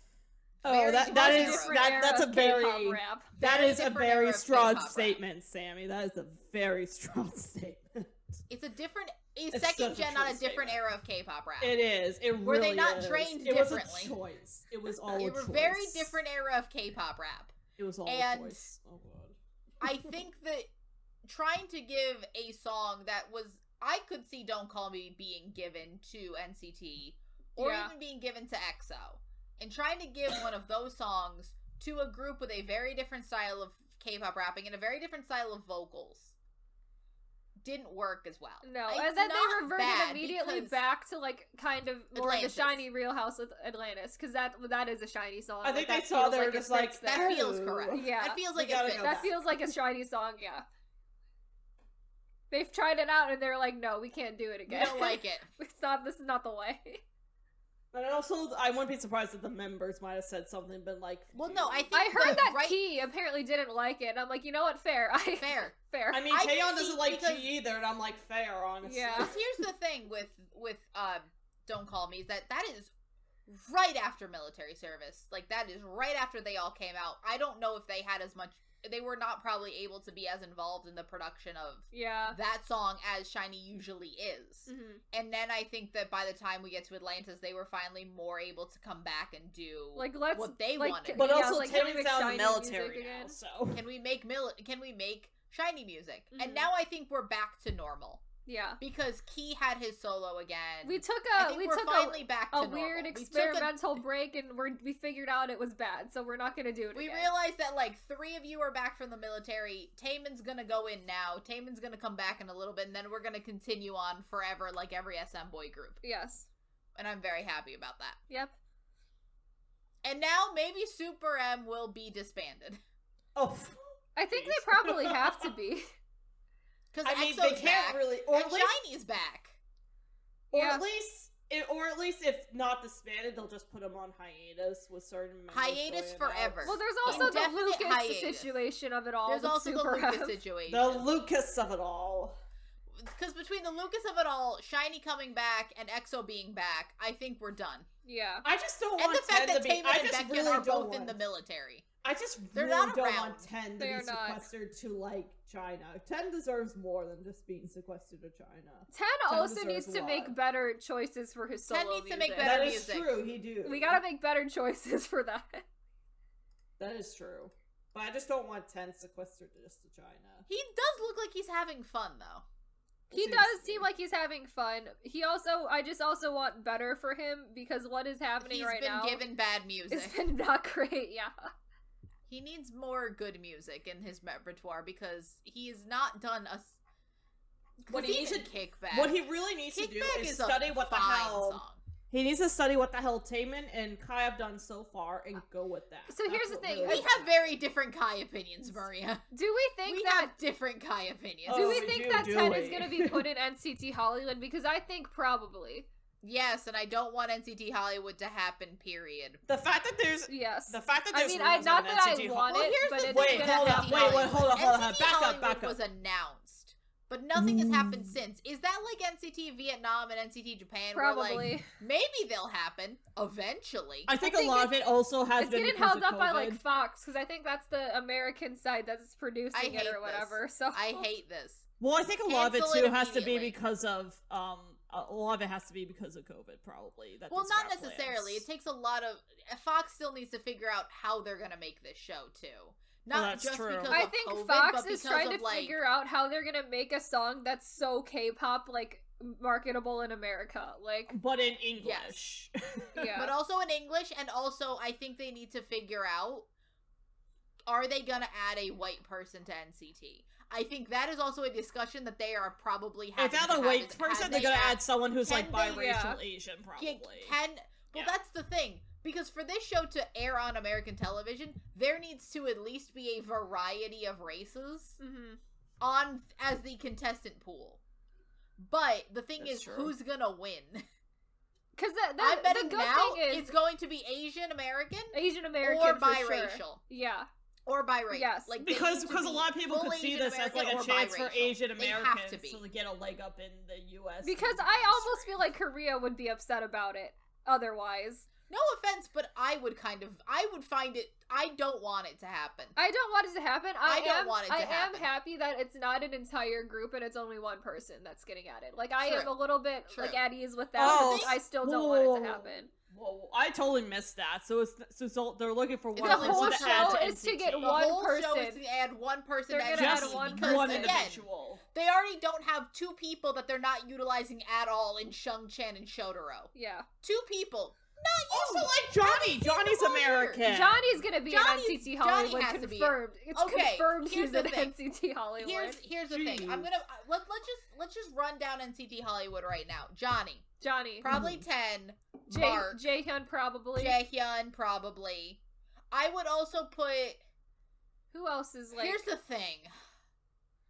oh, very that that different that that's a very rap. that Very is a very strong K-pop rap. statement, Sammy. That is a very strong statement. It's a different, a It's second such a gen, not a different statement. era of K-pop rap. It is. It Were they not is. trained it differently? was a choice. It was all It a were choice. very different era of K-pop rap. It was all and-. Oh god. I think that trying to give a song that was I could see Don't Call Me being given to NCT or Yeah. even being given to EXO and trying to give one of those songs to a group with a very different style of K-pop rapping and a very different style of vocals didn't work as well. No, It's and then they reverted immediately back to like kind of more of the SHINee Real House with Atlantis because that that is a SHINee song. I think like, they saw feels they were like just like That there. feels correct. Yeah. That feels like it fits. go that back. feels like a SHINee song. Yeah. They've tried it out and they're like, no, we can't do it We again. don't like it. it's not. This is not the way. And also, I wouldn't be surprised if the members might have said something, been like, Well, no, I think I heard that right Key apparently didn't like it. And I'm like, you know what? Fair. I fair. fair. I mean, I Taeyeon doesn't like because- G either, and I'm like, fair, honestly. Yeah. Because here's the thing with with uh, don't call me is that that is right after military service. Like that is right after they all came out. I don't know if they had as much. They were not probably able to be as involved in the production of yeah. that song as SHINee usually is. Mhm. And then I think that by the time we get to Atlantis, they were finally more able to come back and do Like let's what they like, wanted. But Yeah, also, like, can we Taeyeon's make out in the SHINee music military now, so. can we make mil- Can we make SHINee music? Mhm. And now I think we're back to normal Yeah. because Key had his solo again. We took I a think we we're took finally a, back a to weird normal. We took a- experimental break and we we figured out it was bad, so we're not gonna do it We again. realized that like three of you are back from the military. Taemin's gonna go in now. Taemin's gonna come back in a little bit, and then we're gonna continue on forever, like every SM boy group. yes. And I'm very happy about that. Yep. And now maybe Super M will be disbanded Oh, I think they probably have to be. because I mean, EXO's they can't back, really, or and at least, SHINee's back. or Yeah. at least, it, or at least, if not disbanded, they'll just put them on hiatus with certain Hiatus going out. forever. Well, there's also the Indefinite Lucas hiatus. situation of it all. There's with also the Lucas M. situation. The Lucas of it all. Because between the Lucas of it all, SHINee coming back, and EXO being back, I think we're done. Yeah. I just don't And want the fact 10 that to be. Taemin I and just Baekhyun really are both want, in the military. I just They're really not don't around. want Ten to They be are not. sequestered to like China. Ten deserves more than just being sequestered to China. Ten Ten also deserves needs a to lot. make better choices for his solo Ten needs to make music. better That is music. true. He do. We gotta make better choices for that. That is true. But I just don't want Ten sequestered just to China. He does look like he's having fun though. He Seems does to seem be. like he's having fun. He also, I just also want better for him because what is happening He's right been now given bad music. It's been not great. Yeah. He needs more good music in his repertoire because he has not done a. s- What 'cause he needs even to- Kickback. What he really needs to do is is study what the hell song. he needs to study what the hell Taemin and Kai have done so far and go with that. So here's the thing, really We have very different Kai opinions, Maria. Do we think we that? have different Kai opinions. do Oh, we we think do, that do Ten is gonna be put in NCT Hollywood? Because I think probably Yes, and I don't want NCT Hollywood to happen. Period. The fact that there's yes. the fact that I there's mean, I not of that I NCT Ho- want Well, it, here's but the it's Wait, gonna hold up, wait, wait, hold up, hold up, NCT back up, Hollywood back up. was announced, but nothing has happened Mm. since. Is that like NCT Vietnam and NCT Japan? Where, like, Probably. maybe they'll happen eventually. I think, I think a lot of it also has It's been getting held of up by like Fox because I think that's the American side that's producing I it hate or this. whatever. So I hate this. Well, I think a lot of it too it has to be because of um a lot of it has to be because of COVID probably. That Well, not necessarily. plans. It takes a lot of. Fox still needs to figure out how they're gonna make this show too. Not Well, that's just true. because I of think COVID, Fox but is trying to like, figure out how they're gonna make a song that's so K-pop like marketable in America. Like, but in English. Yes. yeah, but also in English, and also I think they need to figure out are they gonna add a white person to NCT? I think that is also a discussion that they are probably having. if not to a have white person, they're going to add add someone who's like can they- biracial Yeah. Asian, probably. can well, Yeah. that's the thing because for this show to air on American television, there needs to at least be a variety of races Mhm. on as the contestant pool. But the thing That's is, true. who's gonna win? Because the, the, I'm the betting good now thing is it's going to be Asian American Asian American or for sure. biracial Yeah, or biracial. Yes. like they because need to because a lot of people could see Asian this as like a or chance for. Asian Americans to to get a leg up in the U.S. because I almost feel like Korea would be upset about it. Otherwise, No offense, but I would kind of, I would find it. I don't want it to happen. I don't want it to happen. I, I don't am, want it to I am happy that it's not an entire group and it's only one person that's getting at it. Like I am a little bit True. like at ease with that. Oh, but I still don't whoa, want it to happen. Whoa, I totally missed that. So it's so, so they're looking for one The person whole to show to is to NCT. get The one whole show is to add one person. They're to gonna add just one because, one person. again, individual. they already don't have two people that they're not utilizing at all in Sungchan and Shotaro. Yeah, Two people. Also, like Johnny, Johnny's the. American. Johnny's gonna be Johnny's- in NCT Johnny Hollywood. has to be. confirmed. It's Okay, confirmed here's he's the in thing. NCT Hollywood. Here's here's the thing. I'm gonna uh, let let's just let's just run down NCT Hollywood right now. Johnny Johnny, probably ten. Jae Mark Jaehyun probably. Jaehyun probably. I would also put. Who else is like? here's the thing.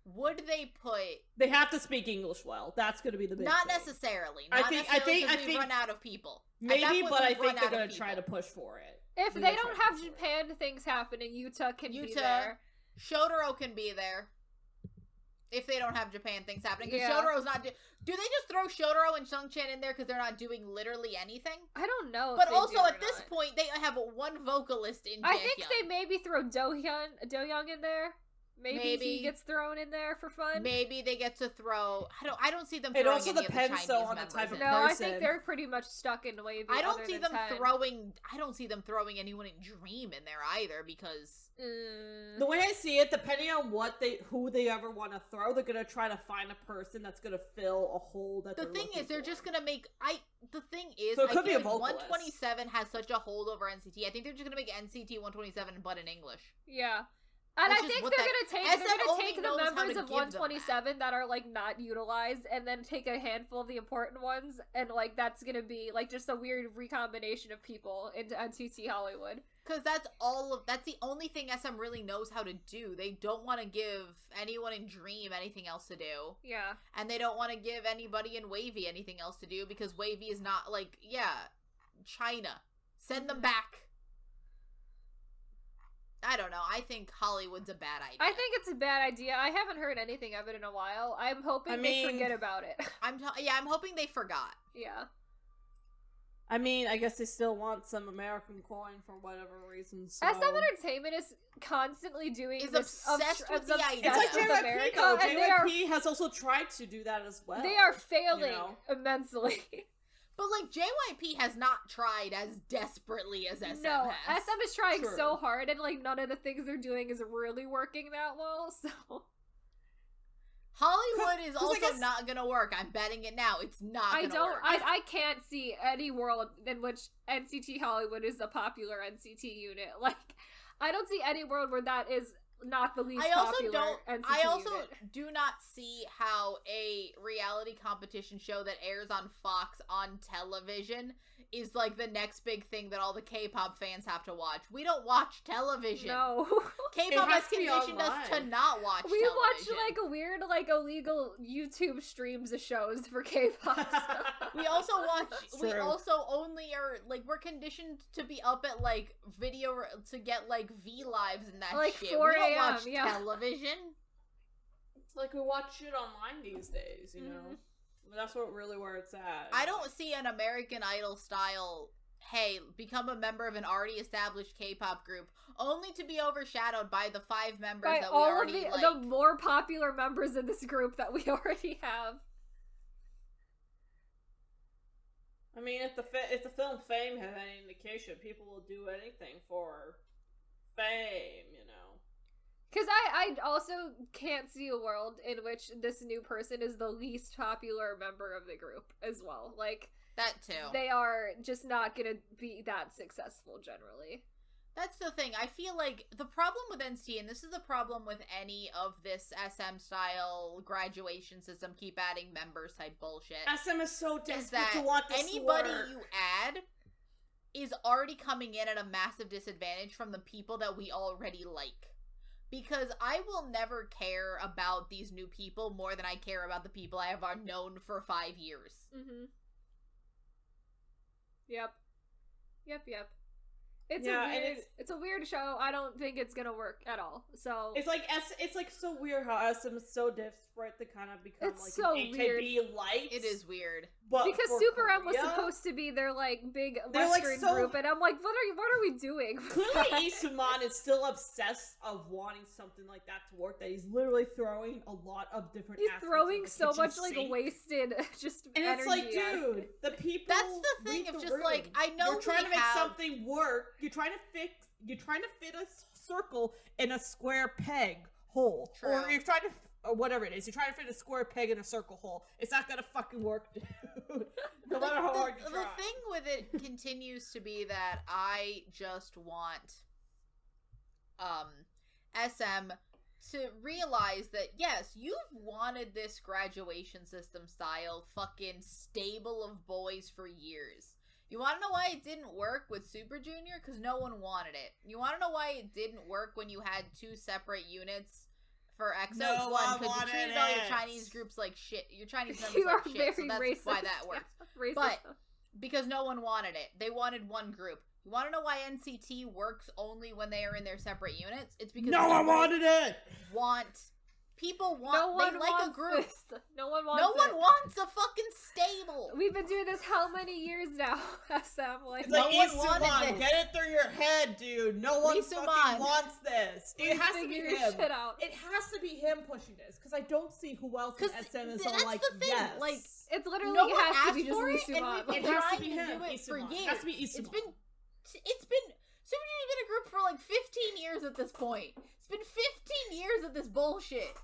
Would they put They have to speak English well. That's going to be the big not thing. necessarily? I Not think- I think- 'cause I we've think- run out of people. Maybe, but I think run they're going to try to push for it. if They're they don't have push for it. Japan things happening, Yuta can be Yuta, there. Shotaro can be there. If they don't have Japan things happening, because Yeah. Shotaro's not. Do-, do they just throw Shotaro and Sungchan in there because they're not doing literally anything? I don't know. if But they also do or at this not. point, they have one vocalist in. I think Jaehyun. they maybe throw Dohyun Doyoung in there. Maybe, Maybe. he gets thrown in there for fun. Maybe they get to throw. I don't. I don't see them. It Throwing also any of the depends, though, Chinese on the members type of in. no. I think they're pretty much stuck in WayV. I don't other see than them 10. throwing. I don't see them throwing anyone in Dream in there either because Mm. The way I see it, depending on what they, who they ever want to throw, they're gonna try to find a person that's gonna fill a hole that. the they're thing looking is they're for. just gonna make. I. The thing is, So it I could be a like vocalist. 127 has such a hold over NCT. I think they're just gonna make NCT 127 but in English. Yeah. And Which I think they're that- gonna take they're gonna take the members of give them that. 127 that. are like not utilized and then take a handful of the important ones and like that's gonna be like just a weird recombination of people into NCT Hollywood. Because that's all of. That's the only thing SM really knows how to do. They don't want to give anyone in Dream anything else to do. Yeah. and they don't want to give anybody in WayV anything else to do because WayV is not like yeah, China. Send them mm-hmm. back. I don't know. I think Hollywood's a bad idea. I think it's a bad idea. I haven't heard anything of it in a while. I'm hoping I they forget about it. I'm t- yeah. I'm hoping they forgot. yeah. I mean, I guess they still want some American coin for whatever reason. So. SM Entertainment is constantly doing Is this obsessed with the obsessed idea. It's like with JYP America, though. and they are has also tried to do that as well. they are failing know? immensely. But like JYP has not tried as desperately as SM no, has. SM is trying True. so hard, and like none of the things they're doing is really working that well. So Hollywood is also guess- not gonna work. I'm betting it now. It's not. I don't, Work. I, I can't see any world in which NCT Hollywood is a popular NCT unit. Like, I don't see any world where that is not the least I also don't. I also unit. do not see how a reality competition show that airs on Fox on television is like the next big thing that all the K-pop fans have to watch. We don't watch television. No. K-pop has has to be conditioned us to not watch. we watch like a weird, like illegal YouTube streams of shows for K-pop. stuff. We also watch. That's we true. also only are like we're conditioned to be up at like video to get like V lives and that Like shit. 4 we don't a.m., watch yeah. television. It's like we watch shit online these days, you know. Mm-hmm. That's what really where it's at. I don't see an American Idol style. Hey, become a member of an already established K-pop group, only to be overshadowed by the five members By that we all of already the, like. the more popular members in this group that we already have. I mean, if the fi- if the film Fame has any indication, people will do anything for fame, you know. Because I, I also can't see a world in which this new person is the least popular member of the group as well. Like, that too. they are just not gonna be that successful generally. That's the thing. I feel like the problem with NCT, and this is the problem with any of this SM style graduation system, keep adding members type bullshit. SM is so is desperate that to want this anybody work. you add is already coming in at a massive disadvantage from the people that we already like. Because I will never care about these new people more than I care about the people I have known for five years. Mm-hmm. Yep. Yep, yep. It's Yeah, a weird it's- it's, a weird show. I don't think it's gonna work at all. So It's like S. It's like so weird how SM is so desperate to kind of become It's like so an AKB light. It is weird. but because for Super M was supposed to be their like big They're, like, Western so- group, and I'm like, what are you, what are we doing? with Clearly, that? Lee Soo-man is still obsessed of wanting something like that to work. That he's literally throwing a lot of different. He's throwing so kitchen much like wasted just And energy. it's like, at dude, the people. That's the thing read of the just, like. I know you're trying we to make have- something work. You're trying to fix. You're trying to fit a circle in a square peg hole, or you're trying to, or whatever it is. You're trying to fit a square peg in a circle hole. It's not gonna fucking work, dude. no matter how the, hard you the try. thing with it continues to be that I just want um SM to realize that yes, you've wanted this graduation system style fucking stable of boys for years. You want to know why it didn't work with Super Junior? Because no one wanted it. You want to know why it didn't work when you had two separate units for EXO? No one, one because you wanted treated all your. Chinese groups like shit. Your Chinese members you are like shit. very So that's racist. why that yeah. worked But- because no one wanted it. They wanted one group. You want to know why NCT works only when they are in their separate units? It's because no one wanted it. Want people want no one they like wants a group. This. No one wants. No one wants a fucking stable. We've been doing this how many years now, SM? Like, It's No like one wanted Lee Soo-man, this. get it through your head, dude. No one Lee Soo-man. fucking wants this. It please has to be figure him. shit out. It has to be him pushing this because I don't see who else in 'Cause SM is th- all that's like the thing, yes. like, It's literally no one has to be just for Lee it, and It has to be him, do it for Lee Soo-man. years. It has to be It's Lee Soo-man. been it's been Super Junior's been a group for like 15 years at this point. It's been 15 years of this bullshit.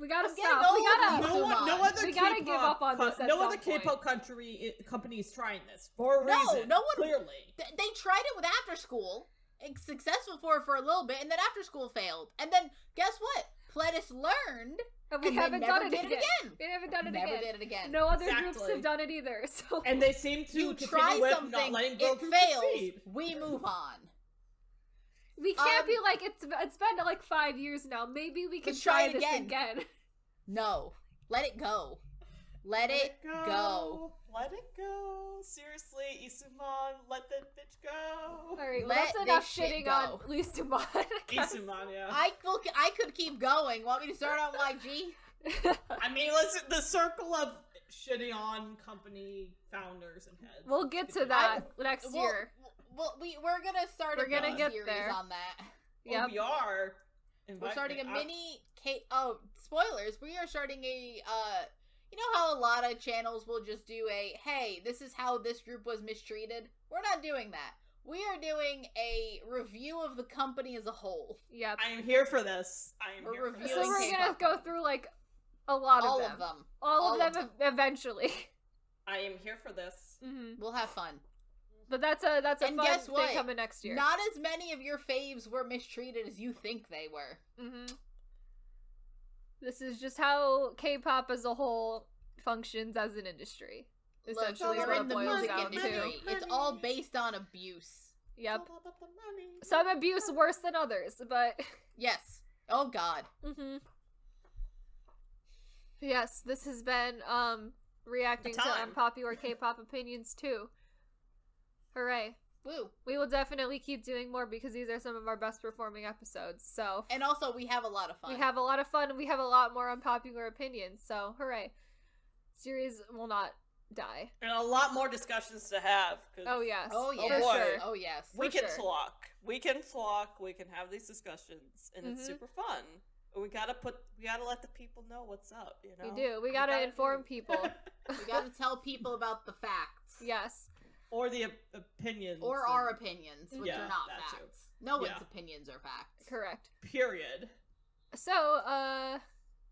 We gotta I'm getting stop. We gotta. now. no one, no other We gotta K-pop give up on co- this at no some other. K-pop country uh, i- company is trying this for a No, reason. no one- clearly. Th- they tried it with after school it's successful for for a little bit and then after school failed and then guess what Pledis learned And we and haven't then never done it did again. it again We haven't done it never again. did it again No other groups have done it either. So And they seem to you continue try with something not letting girl it fails succeed. we move on we can't um, be like it's. It's been like five years now. Maybe we can Let's try it this again. again. no let it go let, it go. Let it go. Seriously, Lee Soo-man, let that bitch go. All right, well, Let that's enough shitting on go. Lee Soo-man, I guess. Lee Soo-man, yeah. i will, i could keep going want me to start on YG I mean, listen, the circle of shitting on company founders and heads. We'll get to that next Well, year. Well, we we're gonna start. We're a gonna mini get series there. on that. Yeah, Yep. we are. We're starting a a I- mini. K- oh, spoilers! We are starting a. uh You know how a lot of channels will just do a "Hey, this is how this group was mistreated." We're not doing that. We are doing a review of the company as a whole. Yep. I am here for this. I am We're here for this. So we're gonna go through like a lot All of them. of them. All, All of of them eventually. I am here for this. hmm We'll have fun. But that's a that's a And fun guess thing what? coming next year. Not as many of your faves were mistreated as you think they were. hmm This is just how K-pop as a whole functions as an industry. Essentially, we're what in it the boils down to. It's all based on abuse. Yep. All about the money. Some abuse worse than others, but Yes. Oh God. hmm yes, this has been um reacting to unpopular K-pop opinions too. Hooray! Woo. We will definitely keep doing more because these are some of our best performing episodes. So And also, we have a lot of fun. we have a lot of fun and we have a lot more unpopular opinions. So hooray! Series will not die. And a lot more discussions to have. Oh yes. Oh For yes. boy. sure. Oh yes. We for can sure. talk. We can talk. We can have these discussions, and Mhm. it's super fun. We gotta put. We gotta let the people know what's up. You know. We do. We gotta inform do. people. We gotta tell people about the facts. yes. Or the op- opinions. Or and- our opinions, which Yeah, are not that too. facts. No one's Yeah. opinions are facts. Correct. Period. So, uh,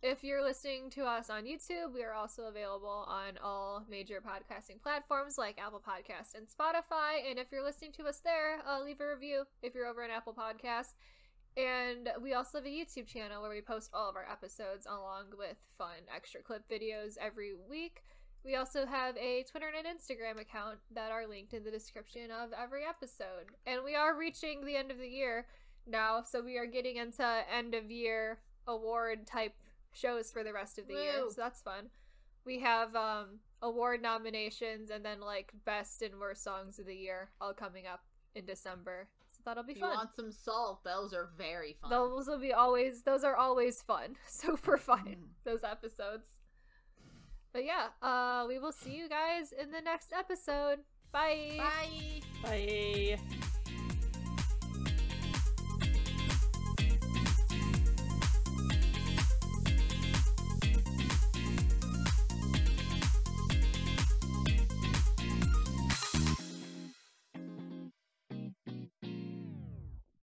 if you're listening to us on YouTube, we are also available on all major podcasting platforms like Apple Podcast and Spotify. And if you're listening to us there, uh, leave a review if you're over on Apple Podcast. And we also have a YouTube channel where we post all of our episodes along with fun extra clip videos every week. We also have a Twitter and an Instagram account that are linked in the description of every episode. And we are reaching the end of the year now, so we are getting into end of year award type shows for the rest of the year. So that's fun. We have um award nominations and then like best and worst songs of the year all coming up in December. So that'll be If you fun. want some salt, those are very fun. Those will be always those are always fun. Super fun. Mm. Those episodes. But yeah, uh we will see you guys in the next episode. Bye. Bye. Bye.